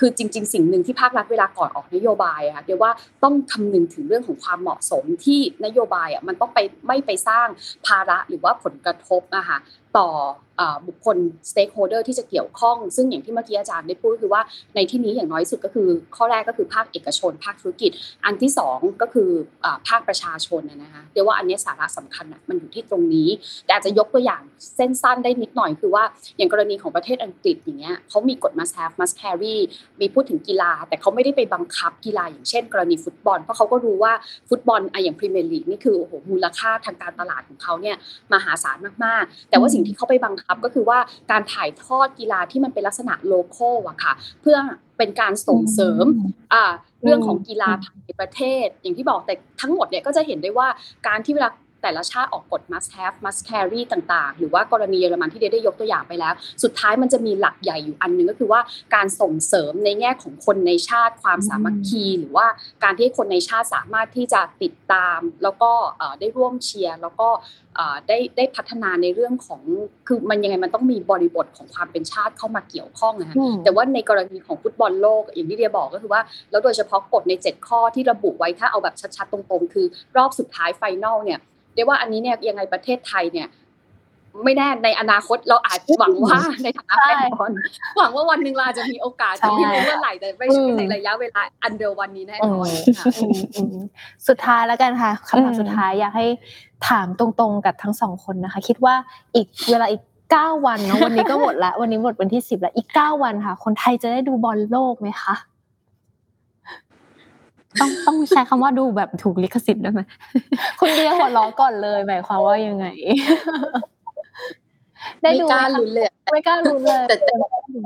Speaker 4: คือจริง ๆ สิ่งหนึ่งที่ภาครัฐเวลาก่อนออกนโยบายอะเดี๋ยวว่าต้องคำนึงถึงเรื่องของความเหมาะสมที่นโยบายอะมันต้องไปไม่ไปสร้างภาระหรือว่าผลกระทบนะคะต่อบุคคล stakeholder ที่จะเกี่ยวข้อง ซึ่งอย่างที่เมื่อกี้อาจารย์ได้พูดคือว่าในที่นี้อย่างน้อยสุดก็คือ ข้อแรกก็คือภาคเอกชน ภาคธุรกิจ อันที่ 2 ก็คือภาคประชาชนนะคะเดี๋ยวว่าอันนี้สาระสำคัญนะมันอยู่ที่ตรงนี้ แต่อาจจะยกตัวอย่างเส้นสั้นได้นิดหน่อยคือว่าอย่างกรณีของประเทศอังกฤษอย่างเงี้ยเขามีกฎ must have must carry มีพูดถึงกีฬา แต่เขาไม่ได้ไปบังคับกีฬาอย่างเช่น กรณีฟุตบอล เพราะเขาก็รู้ว่าฟุตบอลอะอย่างพรีเมียร์ลีกนี่คือโอ้โหมูลค่าทางการตลาดของเขาเนี่ยมหาศาลมากๆ แต่ว่าสิ่งที่เขาไปบังคับก็คือว่าการถ่ายทอดกีฬาที่มันเป็นลักษณะโลโก้อะค่ะ เพื่อเป็นการส่งเสริมอ่าเรื่องของกีฬาในประเทศ อย่างที่บอกแต่ทั้งหมดเนี่ยก็จะเห็นได้ว่าการที่เวลา แต่ละชาติออกกฎ must have must carry ต่างๆ หรือว่ากรณีเยอรมันที่เดได้ยกตัวอย่างไปแล้ว สุดท้ายมันจะมีหลักใหญ่อยู่อันนึงก็คือว่าการส่งเสริมในแง่ของคนในชาติความสามัคคี หรือว่าการที่คนในชาติสามารถที่จะติดตาม แล้วก็ได้ร่วมเชียร์แล้วก็ได้ได้พัฒนาในเรื่องของคือมันยังไงมันต้องมีบริบทของความเป็นชาติเข้ามาเกี่ยวข้องนะฮะแต่ว่าในกรณีของฟุตบอลโลกอย่างที่เดียบอกก็คือว่าแล้วโดยเฉพาะกฎใน 7 ข้อที่ระบุไว้ถ้าเอาแบบชัดๆตรงๆ คือรอบสุดท้ายไฟแนลเนี่ยเรียกว่าอันนี้เนี่ยยังไงประเทศไทยเนี่ยไม่แน่ในอนาคตเราอาจหวังว่าในฐานะแฟนบอลหวังว่าวันหนึ่งเราจะมีโอกาสจะไม่รู้เมื่อไหร่แต่ไม่ใช่ในระยะเวลาอันเดียววันนี้แน่นอนค่ะ
Speaker 1: สุดท้ายแล้วกันค่ะคำถามสุดท้ายอยากให้ถามตรงๆกับทั้งสองคนนะคะ คิดว่าอีกเวลาอีกเก้าวันเนาะวันนี้ก็หมดละวันนี้หมดวันที่สิบแล้วอีกเก้าวันค่ะ คนไทยจะได้ดูบอลโลกไหมคะ
Speaker 2: ต้องต้องใช้คำว่าดูแบบถูกลิขสิทธิ์ได้ไหม
Speaker 1: คุณเดียหัวล้อก่อนเลยหมายความว่ายังไง
Speaker 4: ได้ดูไม่กล้าลุ้นเลย
Speaker 1: ไม่กล้าลุ้นเลยแต่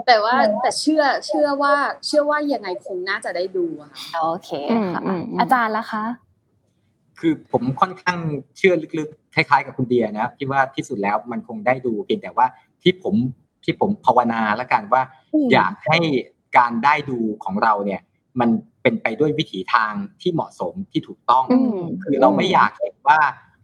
Speaker 4: แต่ว่าแต่เชื่อเชื่อว่า เชื่อว่ายังไงคงน่าจะได้ดูค่ะ
Speaker 1: โอเคค่ะอาจารย์ละคะ
Speaker 3: คือผมค่อนข้างเชื่อลึกๆคล้ายๆกับคุณเดียนะคิดว่าที่สุดแล้วมันคงได้ดูเพียงแต่ว่าที่ผมที่ผมภาวนาแล้วกันว่า อยากให้การได้ดูของเราเนี่ย มัน เป็นไปด้วยวิถีทางที่เหมาะสมที่ถูกต้อง คือเราไม่อยากเห็นว่า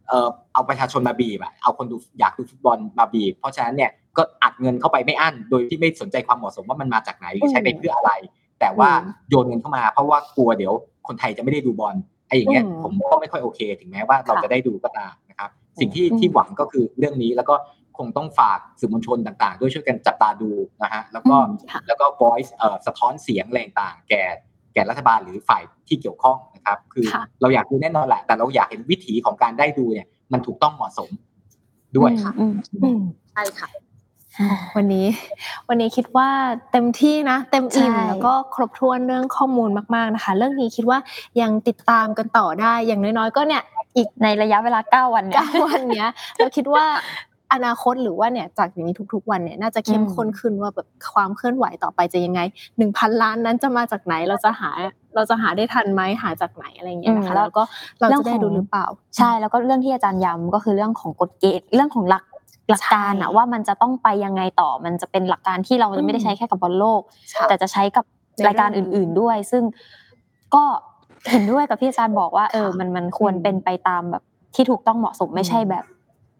Speaker 3: เออเอาประชาชนมาบีบอะเอาคนดูอยากดูฟุตบอลมาบีบ เพราะฉะนั้นเนี่ยก็อัดเงินเข้าไปไม่อั้น โดยที่ไม่สนใจความเหมาะสมว่ามันมาจากไหนหรือใช้ไปเพื่ออะไร แต่ว่าโยนเงินเข้ามาเพราะว่ากลัวเดี๋ยวคนไทยจะไม่ได้ดูบอลไอ้อย่างเงี้ยผมก็ไม่ค่อยโอเค ถึงแม้ว่าเราจะได้ดูก็ตามนะครับ สิ่งที่ที่หวังก็คือเรื่องนี้แล้วก็คงต้องฝากสื่อมวลชนต่าง ๆ ด้วยช่วยกันจับตาดูนะฮะแล้วก็แล้วก็ voice เอ่อสะท้อนเสียงแรงต่างแก่ แก่รัฐบาลหรือฝ่ายที่เกี่ยวข้องนะครับ คือเราอยากดูแน่นอนแหละ แต่เราอยากเห็นวิถีของการได้ดูเนี่ย มันถูกต้องเหมาะสมด้วยค่ะ
Speaker 4: ใช่ค่ะ
Speaker 1: วันนี้ วันนี้คิดว่าเต็มที่นะ เต็มอิ่มแล้วก็ครบถ้วนเรื่องข้อมูลมาก ๆนะคะ เรื่องนี้คิดว่ายังติดตามกันต่อได้อย่างน้อยๆ ก็เนี่ยอีก
Speaker 2: ในระยะเวลา 9 วัน
Speaker 1: เนี่ยวันเนี้ยเราคิดว่า อนาคตหรือว่าเนี่ยจากอย่างนี้ทุก ๆ วันเนี่ยน่าจะเข้มข้นขึ้นว่าแบบความเคลื่อนไหวต่อไปจะยังไงหนึ่งพันล้านนั้นจะมาจากไหนเราจะหาเราจะหาได้ทันไหมหาจากไหนอะไรเงี้ยนะคะแล้วก็เราจะได้ดูหรือเปล่า
Speaker 2: ใช่แล้วก็เรื่องที่อาจารย์ย้ำก็คือเรื่องของกฎเกณฑ์เรื่องของหลักหลักการอะว่ามันจะต้องไปยังไงต่อมันจะเป็นหลักการที่เราจะไม่ได้ใช้แค่กับบอลโลก แต่จะใช้กับรายการอื่น ๆด้วย ซึ่งก็เห็นด้วยกับที่อาจารย์บอกว่าเออมันมันควรเป็นไปตามแบบที่ถูกต้องเหมาะสมไม่ใช่แบบ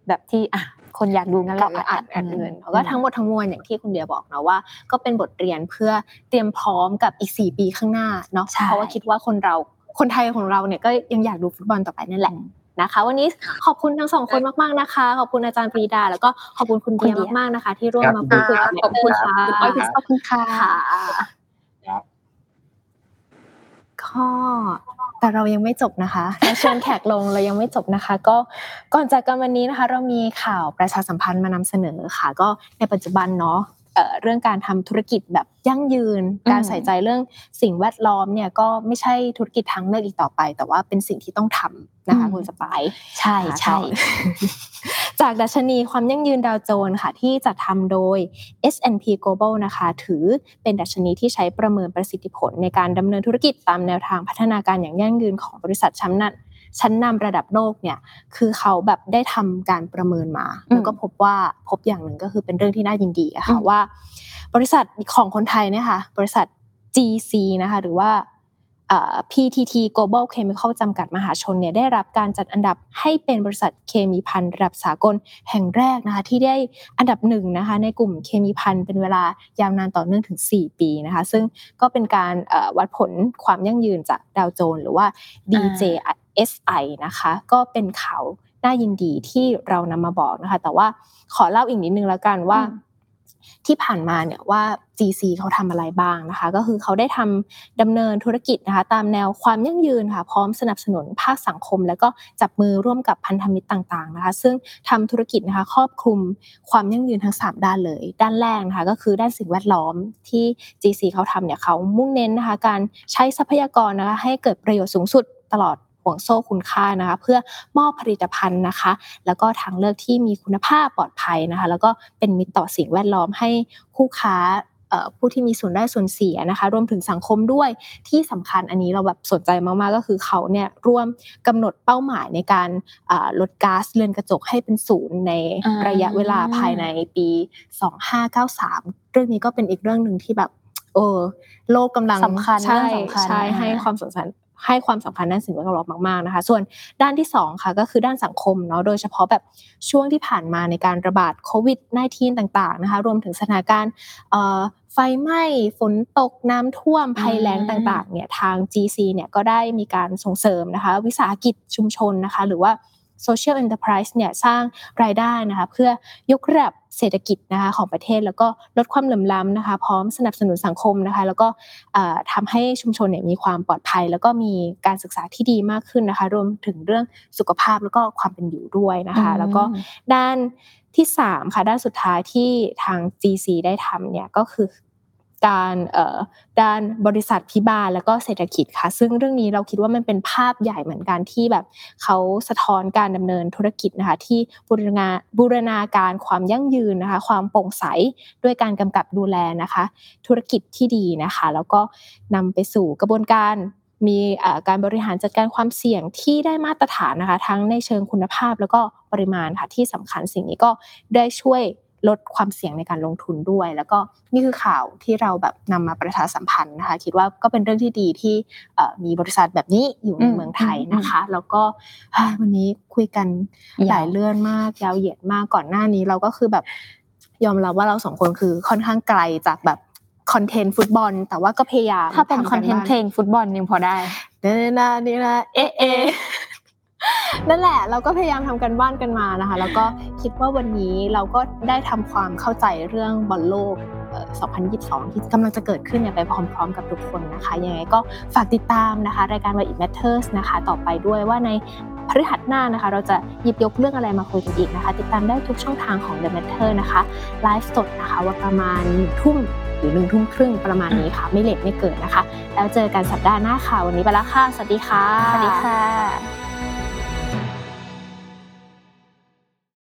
Speaker 2: แบบที่อะ คนอยากดูงั้นเรา
Speaker 1: อัดอัดเงินก็ทั้งหมดทั้งมวลอย่างที่คุณเดียบอกนะว่าก็เป็นบทเรียนเพื่อเตรียมพร้อมกับอีกสี่ปีข้างหน้าเนาะเพราะว่าคิดว่าคนเราคนไทยของเราเนี่ยก็ยังอยากดูฟุตบอลต่อไปนั่นแหละนะคะวันนี้ขอบคุณทั้งสองคนมากๆนะคะ ขอบคุณอาจารย์ปรีดา แล้วก็ขอบคุณคุณเดียมากๆนะคะ ที่ร่วมมาพูดคุยกับ
Speaker 4: ขอบคุณค่ะ
Speaker 1: ขอบคุณค่ะ ข้อ แต่เรายังไม่จบนะคะเชิญแขกลงเรายังไม่จบนะคะ ก็ก่อนจากกันวันนี้นะคะ เรามีข่าวประชาสัมพันธ์มานำเสนอค่ะ ก็ในปัจจุบันเนาะเรื่องการทำธุรกิจแบบยั่งยืน การใส่ใจเรื่องสิ่งแวดล้อมเนี่ยก็ไม่ใช่ธุรกิจทางเลือกอีกต่อไป แต่ว่าเป็นสิ่งที่ต้องทำนะคะคุณสปาย
Speaker 2: ใช่ใช่
Speaker 1: จากดัชนีความยั่งยืนดาวโจนส์ค่ะที่จัดทำโดย S&P Global นะคะ ถือเป็นดัชนีที่ใช้ประเมินประสิทธิผลในการดำเนินธุรกิจตามแนวทางพัฒนาการอย่างยั่งยืนของบริษัทชั้นนั้นชั้นนำระดับโลกเนี่ยคือเขาแบบได้ทำการประเมินมา แล้วก็พบว่าพบอย่างหนึ่งก็คือเป็นเรื่องที่น่ายินดีอะค่ะว่า บริษัทของคนไทยเนี่ยค่ะบริษัท GC นะคะหรือว่า PTT Global Chemical จำกัดมหาชนเนี่ยได้รับการจัดอันดับให้เป็นบริษัทเคมีพันระดับสากลแห่งแรกนะคะที่ได้อันดับหนึ่งนะคะในกลุ่มเคมีพันเป็นเวลายาวนานต่อเนื่องถึง 4 ปีนะคะซึ่งก็เป็นการวัดผลความยั่งยืนจากดาวโจนหรือว่า DJSI นะคะก็เป็นข่าวน่ายินดีที่เรานำมาบอกนะคะแต่ว่าขอเล่าอีกนิดนึงแล้วกันว่า ที่ผ่านมาเนี่ยว่า GC เขาทำอะไรบ้างนะคะ ก็คือเขาได้ทำดำเนินธุรกิจนะคะ ตามแนวความยั่งยืนค่ะ พร้อมสนับสนุนภาคสังคม แล้วก็จับมือร่วมกับพันธมิตรต่างๆนะคะ ซึ่งทำธุรกิจนะคะครอบคลุมความยั่งยืนทั้ง 3 ด้านเลย ด้านแรกนะคะก็คือด้านสิ่งแวดล้อมที่ GC เขาทำเนี่ยเขามุ่งเน้นนะคะการใช้ทรัพยากรนะคะให้เกิดประโยชน์สูงสุดตลอด ห่วงโซ่คุณค่านะคะ เพื่อมอบผลิตภัณฑ์นะคะ แล้วก็ทางเลือกที่มีคุณภาพปลอดภัยนะคะ แล้วก็เป็นมิตรต่อสิ่งแวดล้อมให้คู่ค้าผู้ที่มีส่วนได้ส่วนเสียนะคะ รวมถึงสังคมด้วยที่สำคัญอันนี้เราแบบสนใจมากๆก็คือเขาเนี่ยร่วมกำหนดเป้าหมายในการลดก๊าซเรือนกระจกให้เป็นศูนย์ในระยะเวลาภายในปี 2593 เรื่องนี้ก็เป็นอีกเรื่องหนึ่งที่แบบ เออโลกกำลัง
Speaker 2: สำคัญ
Speaker 1: ใช่ใช่ให้ความสนใจให้ความสำคัญด้านสิ่งแวดล้อมมากๆนะคะ ส่วนด้านที่2ค่ะก็คือด้านสังคมเนาะโดยเฉพาะแบบช่วงที่ผ่านมาในการระบาดโควิด -19 ต่างๆนะคะรวมถึงสถานการณ์ไฟไหม้ฝนตกน้ำท่วมภัยแล้งต่างๆเนี่ยทาง GC เนี่ยก็ได้มีการส่งเสริมนะคะ วิสาหกิจชุมชนนะคะ หรือว่า Social Enterprise เนี่ยสร้างรายได้นะคะเพื่อยกระดับ เศรษฐกิจนะคะของประเทศ แล้วก็ลดความเหลื่อมล้ำนะคะ พร้อมสนับสนุนสังคมนะคะ แล้วก็ทำให้ชุมชนเนี่ยมีความปลอดภัย แล้วก็มีการศึกษาที่ดีมากขึ้นนะคะ รวมถึงเรื่องสุขภาพแล้วก็ความเป็นอยู่ด้วยนะคะ แล้วก็ด้านที่3ค่ะด้านสุดท้ายที่ทาง GC ได้ทำเนี่ยก็คือ การด้านบริษัทพิบาลแล้วก็เศรษฐกิจค่ะ ซึ่งเรื่องนี้เราคิดว่ามันเป็นภาพใหญ่เหมือนกันที่แบบเขาสะท้อนการดำเนินธุรกิจนะคะที่บูรณาบูรณาการความยั่งยืนนะคะ ความโปร่งใสด้วยการกำกับดูแลนะคะ ธุรกิจที่ดีนะคะ แล้วก็นำไปสู่กระบวนการมีการบริหารจัดการความเสี่ยงที่ได้มาตรฐานนะคะ ทั้งในเชิงคุณภาพแล้วก็ปริมาณค่ะที่สำคัญสิ่งนี้ก็ได้ช่วย ลดความเสี่ยงในการลงทุนด้วย แล้วก็นี่คือข่าวที่เราแบบนำมาประชาสัมพันธ์นะคะ คิดว่าก็เป็นเรื่องที่ดีที่มีบริษัทแบบนี้อยู่ในเมืองไทยนะคะ แล้วก็วันนี้คุยกันหลายเรื่องมากยาวเหยียดมากก่อนหน้านี้เราก็คือแบบยอมรับว่าเราสองคนคือค่อนข้างไกลจากแบบคอนเทนต์ฟุตบอล แต่ว่าก็พยายาม
Speaker 2: ถ้าเป็นคอนเทนต์เพลงฟุตบอลยังพอได้
Speaker 1: นี่นะนี่นะเอะเอ นั่นแหละเราก็พยายามทำกันบ้านกันมานะคะ แล้วก็คิดว่าวันนี้เราก็ได้ทำความเข้าใจเรื่องบอลโลก 2022 ที่กำลังจะเกิดขึ้นไปพร้อมๆ กับทุกคนนะคะยังไงก็ฝากติดตามนะคะ รายการ Why It Matters นะคะ ต่อไปด้วยว่าในพฤหัสหน้านะคะ เราจะหยิบยกเรื่องอะไรมาคุยกันอีกนะคะ ติดตามได้ทุกช่องทางของ The Matter นะคะไลฟ์สดนะคะว่าประมาณหนึ่งทุ่มหรือหนึ่งทุ่มครึ่งประมาณนี้ค่ะ ไม่เลทไม่เกินนะคะ แล้วเจอกันสัปดาห์หน้าค่ะ วันนี้ไปแล้วค่ะ สวัสดีค่ะ
Speaker 2: สวัสดีค่ะ